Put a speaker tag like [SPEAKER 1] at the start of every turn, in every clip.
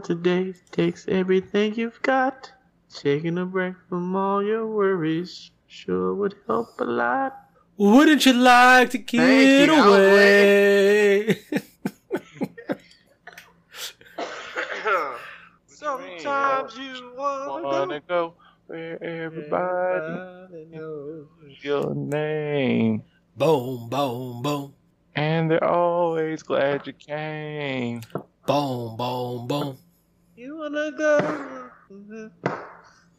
[SPEAKER 1] world today takes everything you've got. Taking a break from all your worries sure would help a lot.
[SPEAKER 2] Wouldn't you like to get
[SPEAKER 1] you, I was
[SPEAKER 2] away?
[SPEAKER 3] Sometimes you wanna
[SPEAKER 4] Wanna go where everybody knows your name.
[SPEAKER 2] boom, boom, boom,
[SPEAKER 4] And they're always glad you came.
[SPEAKER 2] boom, boom, boom.
[SPEAKER 3] You wanna go?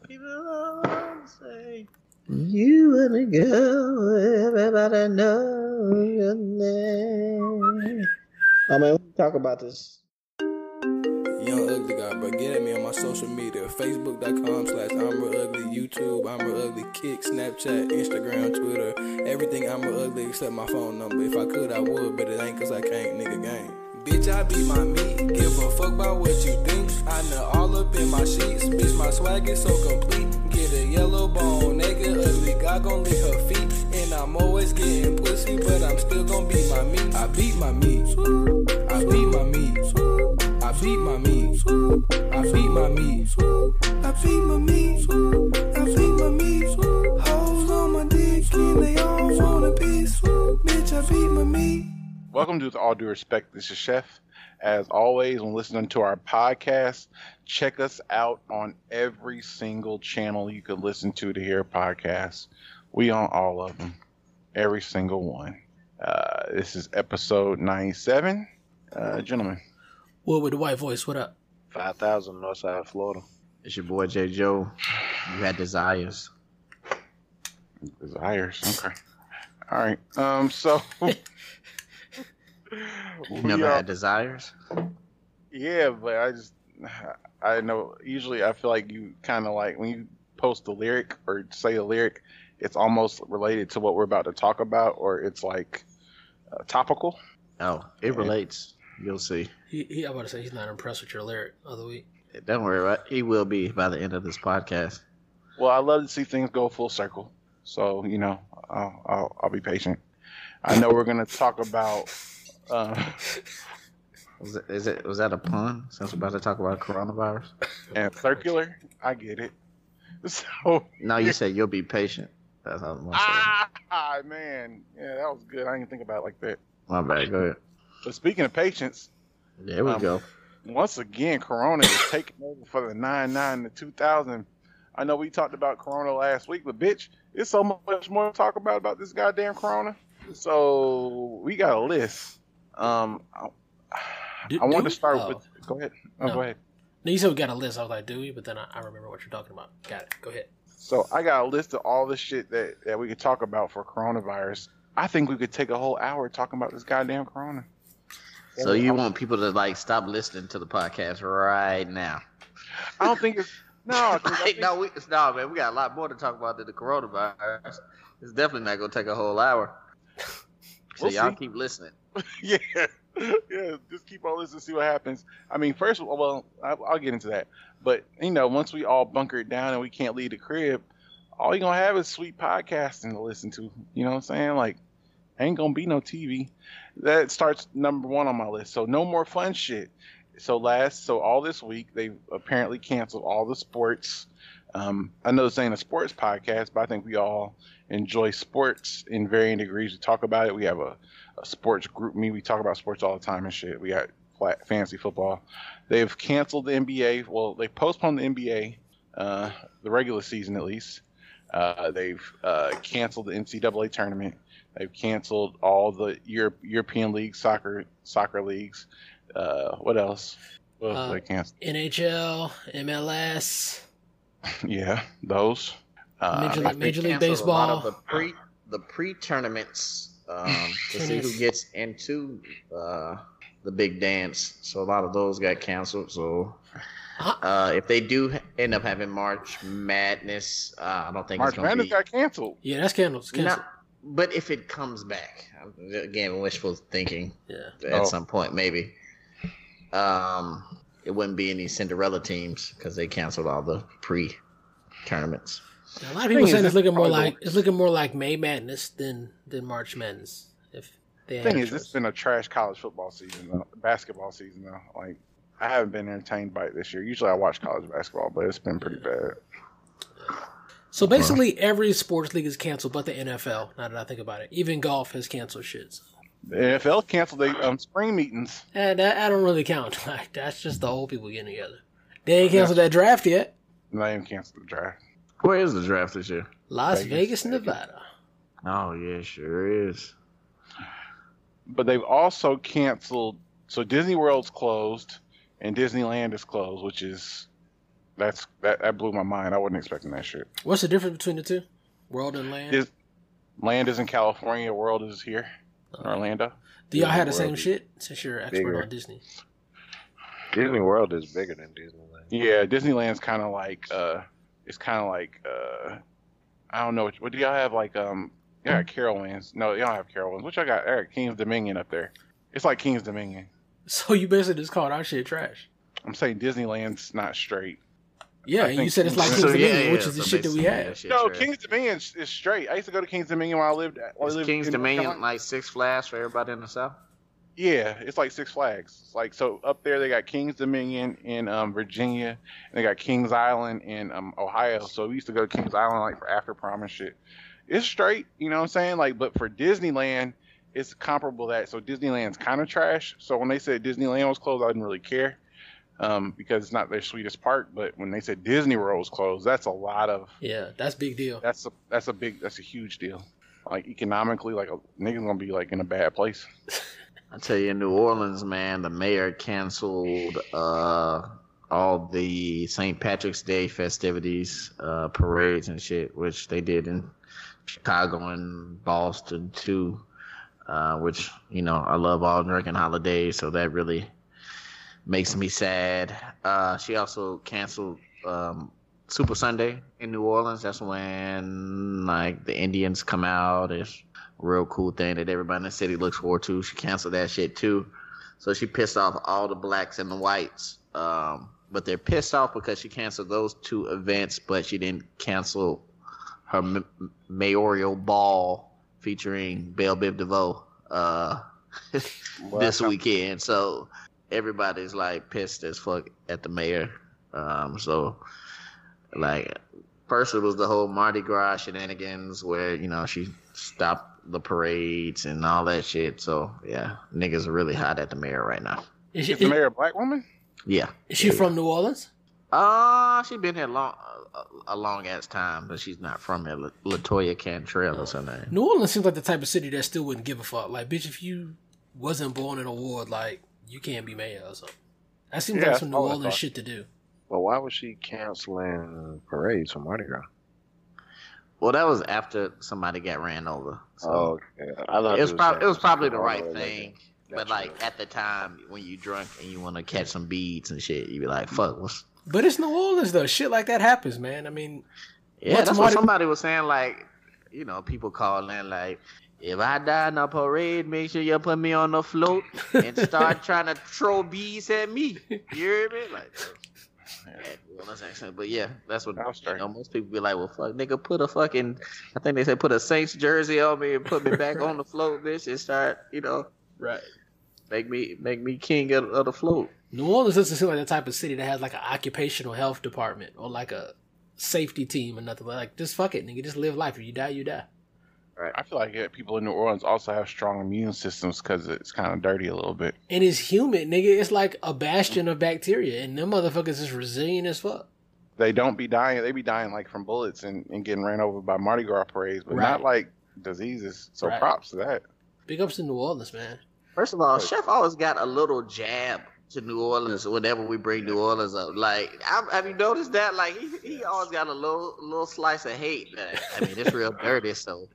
[SPEAKER 3] People always say you wanna go. Everybody know your name. I mean, we talk about this.
[SPEAKER 5] Young Ugly Guy, bro. Get at me on my social media. Facebook.com slash I'm Real Ugly. YouTube, I'm Real Ugly. Kick, Snapchat, Instagram, Twitter. Everything I'm Real Ugly except my phone number. If I could, I would, but it ain't cause I can't, nigga gang. Bitch, I beat my meat. Give a fuck about what you think. I know all up in my sheets. Bitch, my swag is so complete. Get a yellow bone, nigga. Ugly guy gon' lick her feet. And I'm always getting pussy, but I'm still gon' beat my meat. I beat my meat. I beat my meat. I beat my meat. I beat my meat. I beat my meat. I beat my meat. Hoes on my dick and they all want a piece. Bitch, I beat my meat.
[SPEAKER 4] Welcome to With All Due Respect. This is Chef. As always, when listening to our podcast, check us out on every single channel you could listen to to hear podcasts. We on all of them, every single one. Uh, this is episode 97. Uh, gentlemen,
[SPEAKER 2] What with the white voice? What up?
[SPEAKER 3] 5,000 Northside Florida.
[SPEAKER 1] It's your boy J. Joe. You had desires.
[SPEAKER 4] desires. Okay. All right. Um. So.
[SPEAKER 1] You
[SPEAKER 4] we
[SPEAKER 1] never
[SPEAKER 4] are-
[SPEAKER 1] had desires?
[SPEAKER 4] Yeah, but I just I know usually I feel like you kind of like when you post a lyric or say a lyric, it's almost related to what we're about to talk about, or it's like uh, topical.
[SPEAKER 1] Oh, it relates. You'll see.
[SPEAKER 2] He, he, I'm about to say he's not impressed with your lyric of the week.
[SPEAKER 1] Don't worry about He will be by the end of this podcast.
[SPEAKER 4] Well, I love to see things go full circle, so you know I'll I'll, I'll be patient. I know we're gonna talk about. Uh,
[SPEAKER 1] Was it, is it was that a pun? Since we're about to talk about coronavirus.
[SPEAKER 4] and circular, I get it. So
[SPEAKER 1] No, you said you'll be patient. That's all I'm
[SPEAKER 4] ah man, yeah, that was good. I didn't think about it like that.
[SPEAKER 1] My bad. Go ahead.
[SPEAKER 4] But speaking of patience,
[SPEAKER 1] There we
[SPEAKER 4] Um,
[SPEAKER 1] go.
[SPEAKER 4] once again, Corona is taking over for the 9 9 to 2000. I know we talked about Corona last week, but bitch, it's so much more to talk about about this goddamn Corona. So we got a list. Um, I,
[SPEAKER 2] Do-
[SPEAKER 4] I
[SPEAKER 2] do
[SPEAKER 4] wanted
[SPEAKER 2] we?
[SPEAKER 4] to start
[SPEAKER 2] Oh.
[SPEAKER 4] with. Go ahead. Oh,
[SPEAKER 2] No.
[SPEAKER 4] go ahead.
[SPEAKER 2] No, you said we got a list. I was like, do we? But then I, I remember what you're talking about. Got it. Go ahead.
[SPEAKER 4] So I got a list of all the shit that, that we could talk about for coronavirus. I think we could take a whole hour talking about this goddamn Corona.
[SPEAKER 1] So you want people to like stop listening to the podcast right now?
[SPEAKER 4] I don't think it's no. 'cause I
[SPEAKER 1] Like,
[SPEAKER 4] think-
[SPEAKER 1] no, we, no, man. We got a lot more to talk about than the coronavirus. It's definitely not gonna take a whole hour. So
[SPEAKER 4] We'll
[SPEAKER 1] y'all
[SPEAKER 4] see.
[SPEAKER 1] keep listening.
[SPEAKER 4] yeah, yeah. Just keep on listening, see what happens. I mean, first, of all, well, I, I'll get into that. But you know, once we all bunker down and we can't leave the crib, all you're gonna have is sweet podcasting to listen to. You know what I'm saying? Like, ain't gonna be no TV. That starts number one on my list. So no more fun shit. So last, so all this week they apparently canceled all the sports. Um, I know this ain't a sports podcast, but I think we all enjoy sports in varying degrees. We talk about it. We have a a sports GroupMe. We talk about sports all the time and shit. We got flat fantasy football. They've canceled the NBA. Well, they postponed the NBA, uh, the regular season at least. Uh, they've uh, canceled the NCAA tournament. They've canceled all the Europe, European league soccer soccer leagues. Uh, what else? What else
[SPEAKER 2] Uh,
[SPEAKER 4] they cancel?
[SPEAKER 2] NHL, MLS.
[SPEAKER 4] Yeah, those. Uh,
[SPEAKER 2] Major League- Major League
[SPEAKER 1] canceled a lot of
[SPEAKER 2] Baseball.
[SPEAKER 1] the pre the pre tournaments um, to see who gets into uh, the big dance. So a lot of those got canceled. So uh, if they do end up having March Madness, uh, I don't think
[SPEAKER 4] March
[SPEAKER 1] it's
[SPEAKER 4] Madness
[SPEAKER 1] be.
[SPEAKER 4] got canceled.
[SPEAKER 2] Yeah, that's canceled. It's
[SPEAKER 1] Not- but if it comes back, again, wishful thinking
[SPEAKER 2] Yeah.
[SPEAKER 1] at
[SPEAKER 4] Oh.
[SPEAKER 1] some point, maybe. Um, it wouldn't be any Cinderella teams because they canceled all the pre tournaments.
[SPEAKER 2] A lot of people saying it's looking more like it's looking more like May Madness than than March Madness. If the
[SPEAKER 4] thing
[SPEAKER 2] a
[SPEAKER 4] is, it's
[SPEAKER 2] choice.
[SPEAKER 4] been a trash college football season, though, basketball season though. Like, I haven't been entertained by it this year. Usually I watch college basketball, but it's been pretty bad.
[SPEAKER 2] So basically, every sports league is canceled, but the NFL. Now that I think about it, even golf has canceled shit. So,
[SPEAKER 4] The NFL canceled the um, spring meetings.
[SPEAKER 2] eh, that I don't really count. Like that's just the old people getting together. They ain't canceled that draft yet.
[SPEAKER 4] And they even canceled the draft.
[SPEAKER 1] Where is the draft this year?
[SPEAKER 2] Las
[SPEAKER 4] Vegas.
[SPEAKER 2] Vegas, Nevada.
[SPEAKER 1] Oh yeah, sure is.
[SPEAKER 4] But they've also canceled. So Disney World's closed, and Disneyland is closed, which is that's that, that blew my mind. I wasn't expecting that shit.
[SPEAKER 2] What's the difference between the two? World and land.
[SPEAKER 4] Dis- Land is in California. World is here in Orlando.
[SPEAKER 2] Do y'all have the same shit? Since you're an expert
[SPEAKER 3] bigger.
[SPEAKER 2] on Disney.
[SPEAKER 3] Disney World is bigger than Disneyland.
[SPEAKER 4] Yeah, Disneyland's kind of like uh, it's kind of like uh, I don't know what, what do y'all have like um, y'all got Carowinds? No, y'all don't have Carowinds. What y'all got? Eric King's Dominion up there. It's like King's Dominion.
[SPEAKER 2] So you basically just called our shit trash.
[SPEAKER 4] I'm saying Disneyland's not straight.
[SPEAKER 2] Yeah, you said it's like King's
[SPEAKER 1] yeah,
[SPEAKER 2] Dominion,
[SPEAKER 1] yeah,
[SPEAKER 2] which is the
[SPEAKER 1] so
[SPEAKER 2] shit that we
[SPEAKER 1] basically,
[SPEAKER 2] have.
[SPEAKER 1] shit
[SPEAKER 4] No,
[SPEAKER 1] trash.
[SPEAKER 4] King's Dominion is, is straight. I used to go to King's Dominion when I lived. When
[SPEAKER 1] Is
[SPEAKER 4] I lived
[SPEAKER 1] King's
[SPEAKER 4] in
[SPEAKER 1] Dominion
[SPEAKER 4] Carolina.
[SPEAKER 1] like Six Flags for everybody in the South?
[SPEAKER 4] Yeah, it's like Six Flags. It's like so up there they got King's Dominion in um, Virginia, and they got King's Island in um, Ohio. So we used to go to King's Island like for after prom and shit. It's straight, you know what I'm saying? Like, but for Disneyland, it's comparable to that. So Disneyland's kind of trash. So when they said Disneyland was closed, I didn't really care um, because it's not their sweetest part. But when they said Disney World was closed, that's a lot of
[SPEAKER 2] Yeah, that's big deal.
[SPEAKER 4] that's a that's a big that's a huge deal. Like economically, like a nigga's gonna be like in a bad place.
[SPEAKER 1] I tell you, in New Orleans, man, the mayor canceled uh, all the St. Patrick's Day festivities, uh, parades and shit, which they did in Chicago and Boston too. Uh, which you know, I love all American holidays, so that really makes me sad. Uh, she also canceled um, Super Sunday in New Orleans. That's when like the Indians come out. It's a real cool thing that everybody in the city looks forward to. She canceled that shit too. So she pissed off all the blacks and the whites. Um, but they're pissed off because she canceled those two events, but she didn't cancel her m- mayoral ball featuring Belle Biv DeVoe uh, this weekend. So everybody's like pissed as fuck at the mayor. Um, so like first it was the whole Mardi Gras shenanigans where you know she stopped the parades and all that shit. So yeah, niggas are really hot at the mayor right now.
[SPEAKER 2] Is she,
[SPEAKER 4] Is the mayor a black woman?
[SPEAKER 1] Yeah.
[SPEAKER 2] is she from New Orleans?
[SPEAKER 1] Uh, she been here long, a, a long ass time, but she's not from here. La- Latoya Cantrell is her name.
[SPEAKER 2] New Orleans seems like the type of city that still wouldn't give a fuck. Like, bitch, if you wasn't born in a ward, like, you can't be mayor or something. That seems
[SPEAKER 4] Yeah,
[SPEAKER 2] like some New Orleans shit to do.
[SPEAKER 3] Well, why was she canceling parades for Mardi Gras?
[SPEAKER 1] Well, that was after somebody got ran over. So
[SPEAKER 3] Oh, okay. I thought
[SPEAKER 1] it was, prob- it was probably the right
[SPEAKER 3] way like
[SPEAKER 1] thing. But
[SPEAKER 3] Gotcha.
[SPEAKER 1] like at the time, when you drunk and you want to catch some beads and shit, you be like, "Fuck, what's
[SPEAKER 2] But it's New Orleans, though. Shit like that happens, man. I mean,
[SPEAKER 1] Yeah, that's
[SPEAKER 2] Mardi-
[SPEAKER 1] what somebody was saying. Like, you know, people calling like, if I die in a parade, make sure you put me on the float and start trying to throw bees at me. You hear me? Like, yeah, well, that's accent. But yeah, that's what
[SPEAKER 4] That was
[SPEAKER 1] you know, most people be like, well, fuck, nigga, put a fucking, I think they said put a Saints jersey on me and put me back on the float, bitch, and start, you know,
[SPEAKER 2] right.
[SPEAKER 1] make me make me king of, of the float.
[SPEAKER 2] New Orleans doesn't seem like the type of city that has like an occupational health department or like a safety team or nothing. But like, just fuck it, nigga. Just live life. If you die, you die.
[SPEAKER 4] I feel like yeah, people in New Orleans also have strong immune systems because it's kind of dirty a little bit.
[SPEAKER 2] And it's humid, nigga. It's like a bastion of bacteria, and them motherfuckers is resilient as fuck.
[SPEAKER 4] They don't be dying; they be dying like from bullets and, and getting ran over by Mardi Gras parades, but
[SPEAKER 2] Right.
[SPEAKER 4] not like diseases. So
[SPEAKER 2] Right.
[SPEAKER 4] props to that.
[SPEAKER 2] Big ups to New Orleans, man.
[SPEAKER 1] First of all, Chef always got a little jab to New Orleans whenever we bring New Orleans up. Like, I, have you noticed that? Like, he, he always got a little little slice of hate. Like, I mean, it's real dirty. So, and,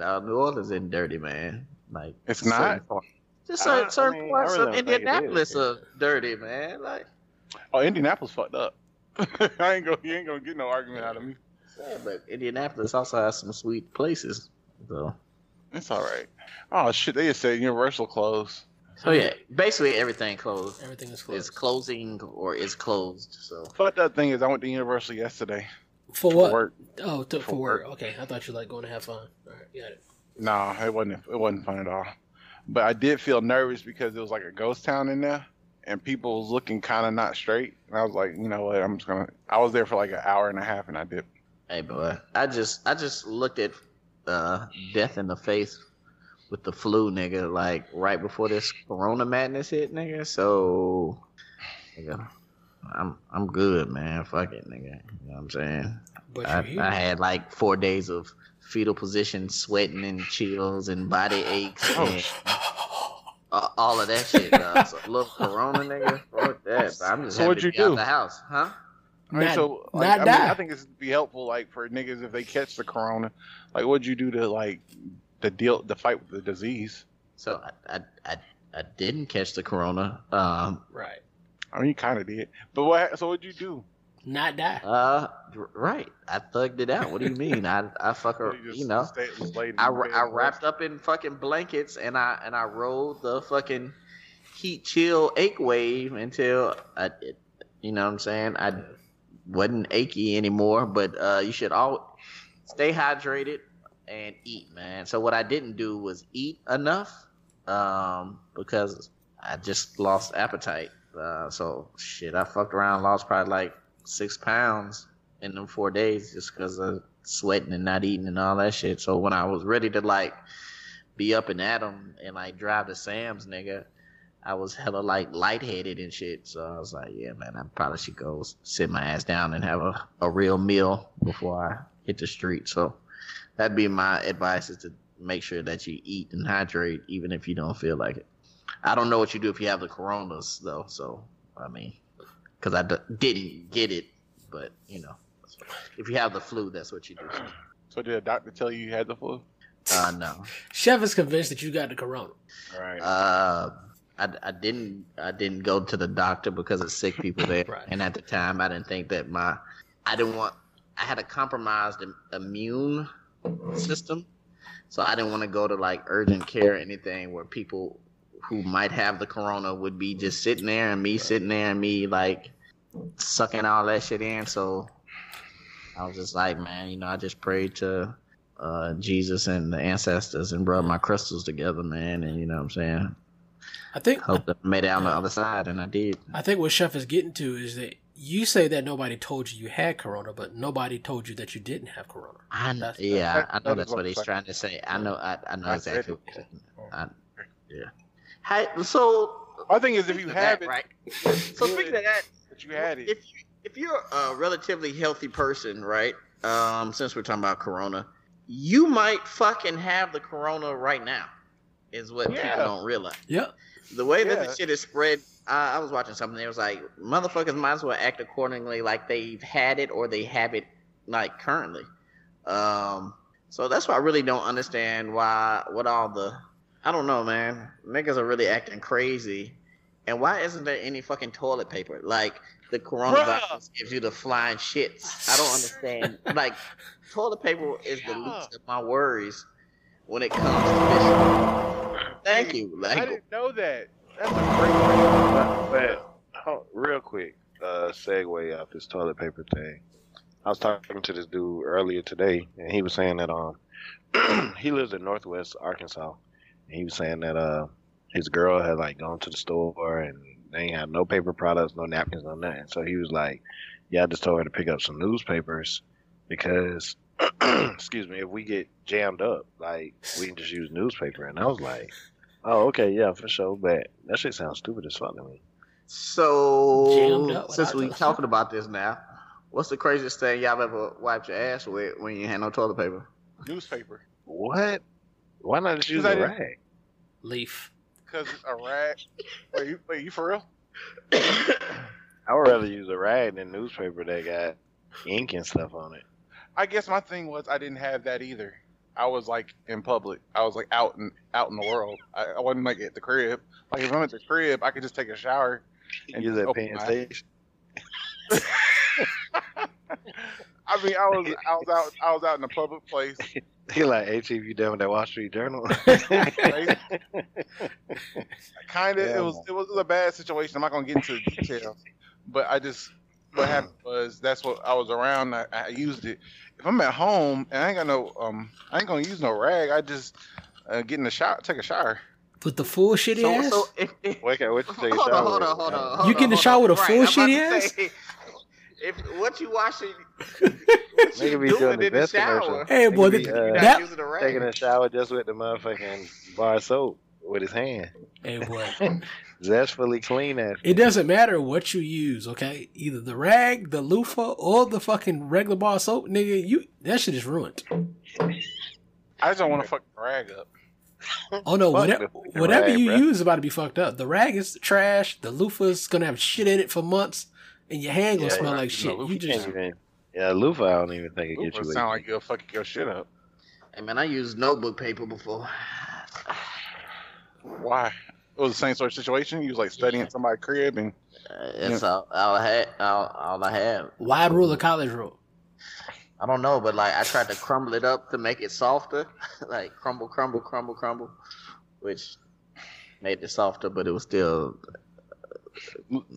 [SPEAKER 1] uh, New Orleans isn't dirty, man. Like,
[SPEAKER 4] It's
[SPEAKER 1] certain
[SPEAKER 4] not?
[SPEAKER 1] part- Just
[SPEAKER 3] I-
[SPEAKER 1] certain,
[SPEAKER 3] I
[SPEAKER 1] certain
[SPEAKER 3] mean,
[SPEAKER 1] parts
[SPEAKER 3] really
[SPEAKER 1] of
[SPEAKER 3] don't think it is,
[SPEAKER 1] Indianapolis
[SPEAKER 3] yeah.
[SPEAKER 1] are dirty, man. Like,
[SPEAKER 4] Oh, Indianapolis fucked up. I ain't gonna, you ain't gonna get no argument out of me.
[SPEAKER 1] yeah, but Indianapolis also has some sweet places. So,
[SPEAKER 4] It's all right. Oh shit, they just said Universal closed.
[SPEAKER 1] so yeah, basically everything closed.
[SPEAKER 2] Everything is closed.
[SPEAKER 1] Is closing or is closed. So.
[SPEAKER 4] Fucked up thing is, I went to Universal yesterday
[SPEAKER 2] for
[SPEAKER 4] for
[SPEAKER 2] what?
[SPEAKER 4] work.
[SPEAKER 2] Oh, to, for
[SPEAKER 4] For
[SPEAKER 2] work. Okay, I thought you like going to have fun. All right, got it.
[SPEAKER 4] No, it wasn't. It wasn't fun at all. But I did feel nervous because it was like a ghost town in there, and people was looking kind of not straight. And I was like, you know what? I'm just gonna. I was there for like an hour and a half, and I did.
[SPEAKER 1] Hey boy, I just I just looked at uh, death in the face with the flu, nigga. Like right before this Corona madness hit, nigga. So, nigga, I'm I'm good, man. Fuck it, nigga. You know what I'm saying?
[SPEAKER 2] But
[SPEAKER 1] I,
[SPEAKER 2] you're here.
[SPEAKER 1] I had like four days of fetal position, sweating and chills and body aches
[SPEAKER 4] Oh,
[SPEAKER 1] and uh, all of that shit. Dog. So, look, Corona, nigga. Fuck that. But I'm just
[SPEAKER 4] So what'd you
[SPEAKER 1] be out
[SPEAKER 4] do?
[SPEAKER 1] the house, huh?
[SPEAKER 4] I mean,
[SPEAKER 2] Not-
[SPEAKER 4] so like,
[SPEAKER 2] not
[SPEAKER 4] I, mean,
[SPEAKER 2] die.
[SPEAKER 4] I think it's be helpful, like for niggas if they catch the corona. Like, what'd you do to like the deal, the fight with the disease?
[SPEAKER 1] So I I I, I didn't catch the Corona. Um,
[SPEAKER 2] right.
[SPEAKER 4] I mean, you kind of did, but what? So what'd you do?
[SPEAKER 2] Not die.
[SPEAKER 1] Uh, right. I thugged it out. What do you mean? I I fuck her.
[SPEAKER 4] You,
[SPEAKER 1] You know,
[SPEAKER 4] stayed- was laid in
[SPEAKER 1] I,
[SPEAKER 4] the
[SPEAKER 1] wra-
[SPEAKER 4] bed
[SPEAKER 1] I wrapped up in fucking blankets and I and I rolled the fucking heat chill ache wave until I, it, you know what I'm saying. I wasn't achy anymore. But uh, you should all stay hydrated and eat, man. So what I didn't do was eat enough, um, because I just lost appetite. Uh, so shit, I fucked around, lost probably like six pounds in them four days just because of sweating and not eating and all that shit. So when I was ready to like be up and at 'em and like drive to Sam's, nigga, I was hella like lightheaded and shit. So I was like, yeah, man, I probably should go sit my ass down and have a, a real meal before I hit the street. So that'd be my advice is to make sure that you eat and hydrate even if you don't feel like it. I don't know what you do if you have the coronas though. So I mean, because I d- didn't get it, but you know, if you have the flu, that's what you do.
[SPEAKER 4] So did a doctor tell you you had the flu?
[SPEAKER 1] Uh, no.
[SPEAKER 2] Chef is convinced that you got the corona.
[SPEAKER 4] Right.
[SPEAKER 1] Uh, I, I didn't I didn't go to the doctor because of sick people there,
[SPEAKER 2] Right.
[SPEAKER 1] and at the time I didn't think that my I didn't want I had a compromised immune system, so I didn't want to go to like urgent care or anything where people who might have the corona would be just sitting there and me sitting there and me like sucking all that shit in. So I was just like, man, you know, I just prayed to uh, Jesus and the ancestors and brought my crystals together, man, and you know what I'm saying.
[SPEAKER 2] I think
[SPEAKER 1] Hope that I made it on the other side, and I did.
[SPEAKER 2] I think what Chef is getting to is that you say that nobody told you you had corona, but nobody told you that you didn't have corona.
[SPEAKER 1] I
[SPEAKER 2] That's-
[SPEAKER 1] yeah,
[SPEAKER 4] that-
[SPEAKER 1] I know
[SPEAKER 4] that is
[SPEAKER 1] that's
[SPEAKER 4] what
[SPEAKER 1] what he's trying to say. I know, I, I know
[SPEAKER 4] I
[SPEAKER 1] exactly. What he's saying. I, yeah. Hey, so
[SPEAKER 4] My thing is, if you
[SPEAKER 1] speaking of
[SPEAKER 4] have
[SPEAKER 1] that,
[SPEAKER 4] it,
[SPEAKER 1] right? So speaking of that,
[SPEAKER 4] but you had it.
[SPEAKER 1] if you if you're a relatively healthy person, right? Um, since we're talking about corona, you might fucking have the corona right now. Is what
[SPEAKER 4] Yeah.
[SPEAKER 1] people don't realize.
[SPEAKER 2] Yep.
[SPEAKER 1] The way that
[SPEAKER 4] Yeah.
[SPEAKER 1] the shit is spread, I, I was watching something. It was like motherfuckers might as well act accordingly, like they've had it or they have it like currently. Um, so that's why I really don't understand why what all the I don't know, man. Niggas are really acting crazy, and why isn't there any fucking toilet paper? Like the coronavirus gives you the flying shits. I don't understand. like toilet paper is the least of my worries when it comes to this. Thank you.
[SPEAKER 4] I didn't know that. That's a great question.
[SPEAKER 3] But, but real quick, uh, segue off this toilet paper thing. I was talking to this dude earlier today, and he was saying that um he lives in Northwest Arkansas, and he was saying that uh his girl had like gone to the store and they ain't have no paper products, no napkins, no nothing. So he was like, "Yeah, I just told her to pick up some newspapers because." excuse me, if we get jammed up, like we can just use newspaper. And I was like, Oh, okay, yeah, for sure. But that shit sounds stupid as fuck to me.
[SPEAKER 1] So since we
[SPEAKER 2] toilet
[SPEAKER 1] talking about this now, what's the craziest thing y'all ever wiped your ass with when you had no toilet paper?
[SPEAKER 4] Newspaper.
[SPEAKER 3] What? Why not just use
[SPEAKER 4] Because I
[SPEAKER 3] a
[SPEAKER 4] didn't-
[SPEAKER 3] rag?
[SPEAKER 2] Leaf.
[SPEAKER 4] Because it's a rag. Wait, you, wait, you for real?
[SPEAKER 3] I would rather use a rag than newspaper that got ink and stuff on it.
[SPEAKER 4] I guess my thing was I didn't have that either. I was like in public. I was like out in out in the world. I, I wasn't like at the crib. Like if I'm at the crib, I could just take a shower. And
[SPEAKER 3] use that
[SPEAKER 4] open
[SPEAKER 3] Penn
[SPEAKER 4] my-
[SPEAKER 3] Station.
[SPEAKER 4] I mean, I was I was out I was out in a public place.
[SPEAKER 3] He like, hey, chief, you with that Wall Street Journal?
[SPEAKER 4] Kind of.
[SPEAKER 3] Yeah,
[SPEAKER 4] it was
[SPEAKER 3] man.
[SPEAKER 4] it was a bad situation. I'm not gonna get into the details, but I just what happened was that's what I was around. I, I used it. If I'm at home and I ain't got no um, I ain't gonna use no rag. I just uh, get in the shower, take a shower.
[SPEAKER 2] With the full shitty
[SPEAKER 1] So,
[SPEAKER 2] ass?
[SPEAKER 1] so if, if,
[SPEAKER 3] Wait, what you take a
[SPEAKER 1] hold
[SPEAKER 3] shower
[SPEAKER 1] on, hold
[SPEAKER 3] with?
[SPEAKER 1] on, hold on.
[SPEAKER 2] You
[SPEAKER 1] hold
[SPEAKER 2] get in the shower
[SPEAKER 1] on.
[SPEAKER 2] with a full
[SPEAKER 1] I'm
[SPEAKER 2] shitty ass?
[SPEAKER 1] say, If what you washing, what
[SPEAKER 3] Nigga
[SPEAKER 1] you
[SPEAKER 3] be
[SPEAKER 1] doing
[SPEAKER 3] doing
[SPEAKER 1] in
[SPEAKER 3] the
[SPEAKER 1] the shower?
[SPEAKER 3] commercial.
[SPEAKER 2] Hey,
[SPEAKER 3] Nigga
[SPEAKER 2] boy,
[SPEAKER 3] be, uh,
[SPEAKER 2] that-
[SPEAKER 1] using a rag.
[SPEAKER 3] taking a shower just with the motherfucking bar soap with his hand.
[SPEAKER 2] hey, boy.
[SPEAKER 3] Zestfully clean that.
[SPEAKER 2] It doesn't matter what you use, okay? Either the rag, the loofah, or the fucking regular bar soap, nigga. You that shit is ruined.
[SPEAKER 4] I just don't want to fuck the rag up.
[SPEAKER 2] Oh no,
[SPEAKER 3] Fuck
[SPEAKER 2] whatever,
[SPEAKER 3] the fucking
[SPEAKER 2] whatever
[SPEAKER 3] rag,
[SPEAKER 2] you
[SPEAKER 3] bruh.
[SPEAKER 2] use is about to be fucked up. The rag is trash. The loofah's gonna have shit in it for months, and your hand gonna
[SPEAKER 3] Yeah,
[SPEAKER 2] smell like shit.
[SPEAKER 4] No,
[SPEAKER 2] you
[SPEAKER 4] loofah
[SPEAKER 2] just
[SPEAKER 3] even, yeah, loofah. I don't even think it gets you.
[SPEAKER 4] sound like you'll fucking your shit up.
[SPEAKER 1] Hey man, I used notebook paper before.
[SPEAKER 4] Why? It was the same sort of situation. You was like studying at somebody's crib, and
[SPEAKER 1] Uh, That's all, all I had. All, all I had.
[SPEAKER 2] wide rule or college rule.
[SPEAKER 1] I don't know, but like I tried to crumble it up to make it softer, like crumble, crumble, crumble, crumble, which made it softer, but it was still.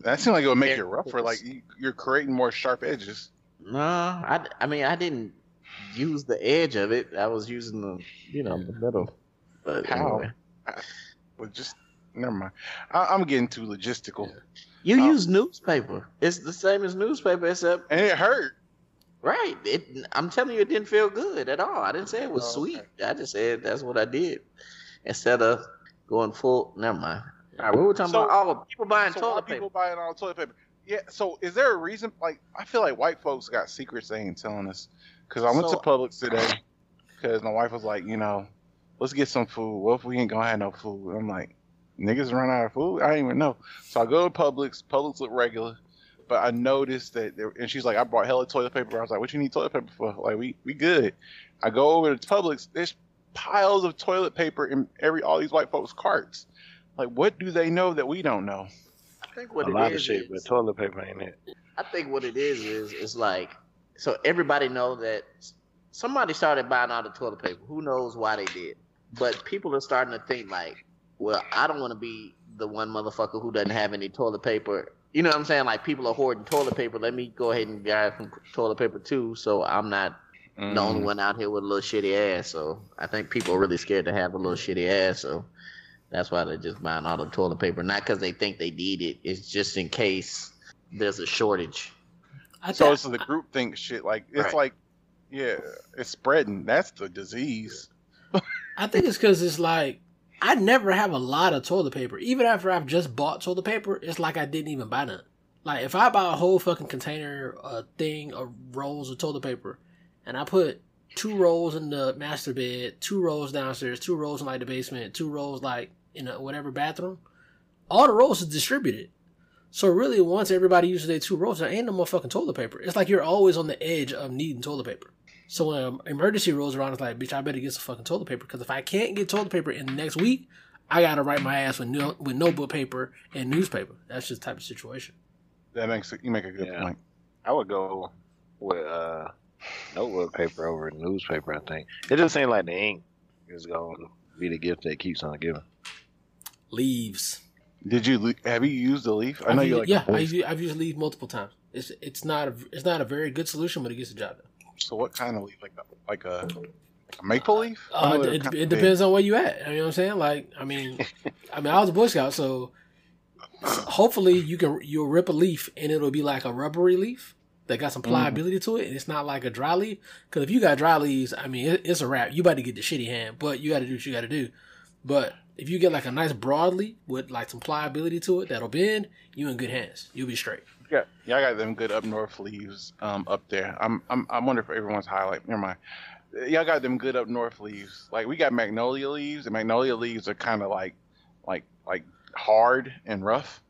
[SPEAKER 4] That seemed like it would make it rougher. Like you, you're creating more sharp edges.
[SPEAKER 1] No, I, I mean I didn't use the edge of it. I was using the, you know, the middle. But
[SPEAKER 4] How?
[SPEAKER 1] anyway.
[SPEAKER 4] But just never mind. I, I'm getting too logistical,
[SPEAKER 1] you
[SPEAKER 4] Oh.
[SPEAKER 1] use newspaper. It's the same as newspaper, except
[SPEAKER 4] and it hurt.
[SPEAKER 1] right. It. I'm telling you, it didn't feel good at all. I didn't say it was
[SPEAKER 4] Oh,
[SPEAKER 1] sweet.
[SPEAKER 4] okay.
[SPEAKER 1] I just said that's what I did instead of going full. Never mind. We were talking
[SPEAKER 4] So-
[SPEAKER 1] about all people buying
[SPEAKER 4] So
[SPEAKER 1] toilet
[SPEAKER 4] people
[SPEAKER 1] paper.
[SPEAKER 4] buying all toilet paper? Yeah. So is there a reason? Like I feel like white folks got secrets they ain't telling us. Because I went
[SPEAKER 1] So-
[SPEAKER 4] to Publix today because my wife was like, you know, let's get some food. What if we ain't gonna have no food? I'm like, niggas run out of food. I didn't even know. So I go to Publix. Publix look regular. But I noticed that, there, and she's like, I brought hella toilet paper. I was like, what you need toilet paper for? Like, we we good. I go over to Publix. There's piles of toilet paper in every all these white folks' carts. Like, what do they know that we don't know?
[SPEAKER 1] I think what
[SPEAKER 3] a
[SPEAKER 1] it
[SPEAKER 3] lot of shit,
[SPEAKER 1] is-
[SPEAKER 3] but toilet paper ain't it.
[SPEAKER 1] I think what it is is it's like so everybody know that somebody started buying all the toilet paper. Who knows why they did? But people are starting to think like, well, I don't want to be the one motherfucker who doesn't have any toilet paper. You know what I'm saying? Like people are hoarding toilet paper. Let me go ahead and buy some toilet paper too, so I'm not the
[SPEAKER 4] Mm.
[SPEAKER 1] only one out here with a little shitty ass. So I think people are really scared to have a little shitty ass. So that's why they're just buying all the toilet paper, not because they think they need it. It's just in case there's a shortage.
[SPEAKER 2] I
[SPEAKER 4] So
[SPEAKER 2] thought-
[SPEAKER 4] it's the group think shit. Like it's
[SPEAKER 1] Right.
[SPEAKER 4] like, yeah, it's spreading. That's the disease.
[SPEAKER 2] I think it's because it's like I never have a lot of toilet paper. Even after I've just bought toilet paper, it's like I didn't even buy none. Like if I buy a whole fucking container, a thing of rolls of toilet paper, and I put two rolls in the master bed, two rolls downstairs, two rolls in like the basement, two rolls like in a whatever bathroom, all the rolls is distributed. So really, once everybody uses their two rolls, there ain't no more fucking toilet paper. It's like you're always on the edge of needing toilet paper. So when an emergency rolls around, it's like, bitch, I better get some fucking toilet paper because if I can't get toilet paper in the next week, I gotta write my ass with no, with notebook paper and newspaper. That's just the type of situation.
[SPEAKER 4] That makes you make a good
[SPEAKER 3] Yeah.
[SPEAKER 4] point.
[SPEAKER 3] I would go with uh, notebook paper over newspaper. I think it just seems like the ink is going to be the gift that keeps on giving.
[SPEAKER 2] Leaves.
[SPEAKER 4] Did you have you used the leaf? I know you like.
[SPEAKER 2] yeah, I
[SPEAKER 4] leaf.
[SPEAKER 2] use, I've used leave multiple times. It's it's not a it's not a very good solution, but it gets the job done.
[SPEAKER 4] So what kind of leaf? Like a, like a, like a maple leaf?
[SPEAKER 2] Uh, it, it
[SPEAKER 4] big.
[SPEAKER 2] depends on where you at. You know what I'm saying? Like, I mean, I mean, I was a Boy Scout, so hopefully you can you'll rip a leaf and it'll be like a rubbery leaf that got some
[SPEAKER 4] Mm-hmm.
[SPEAKER 2] pliability to it, and it's not like a dry leaf. Because if you got dry leaves, I mean, it, it's a wrap. You about to get the shitty hand, but you got to do what you got to do. But if you get like a nice broadly with like some pliability to it that'll bend, you in good hands. You'll be straight.
[SPEAKER 4] Yeah, y'all got them good up north leaves um up there. I'm I'm I wonder if everyone's highlight. Never mind. Y'all got them good up north leaves. Like we got magnolia leaves, and magnolia leaves are kind of like like like hard and rough.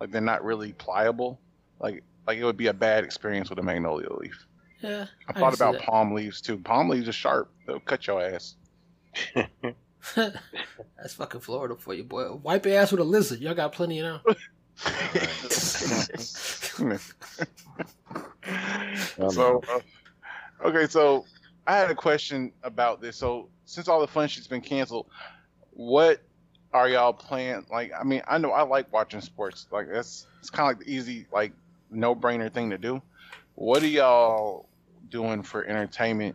[SPEAKER 4] Like they're not really pliable. Like like it would be a bad experience with a magnolia leaf.
[SPEAKER 2] Yeah,
[SPEAKER 4] I
[SPEAKER 2] I
[SPEAKER 4] thought
[SPEAKER 2] can
[SPEAKER 4] about palm leaves too. Palm leaves are sharp. They'll cut your ass.
[SPEAKER 2] That's fucking Florida for you, boy. Wipe your ass with a lizard. Y'all got plenty of them.
[SPEAKER 4] so uh, okay so i had a question about this so since all the fun shit's been canceled what are y'all playing like i mean i know i like watching sports like that's it's kind of like the easy like no-brainer thing to do what are y'all doing for entertainment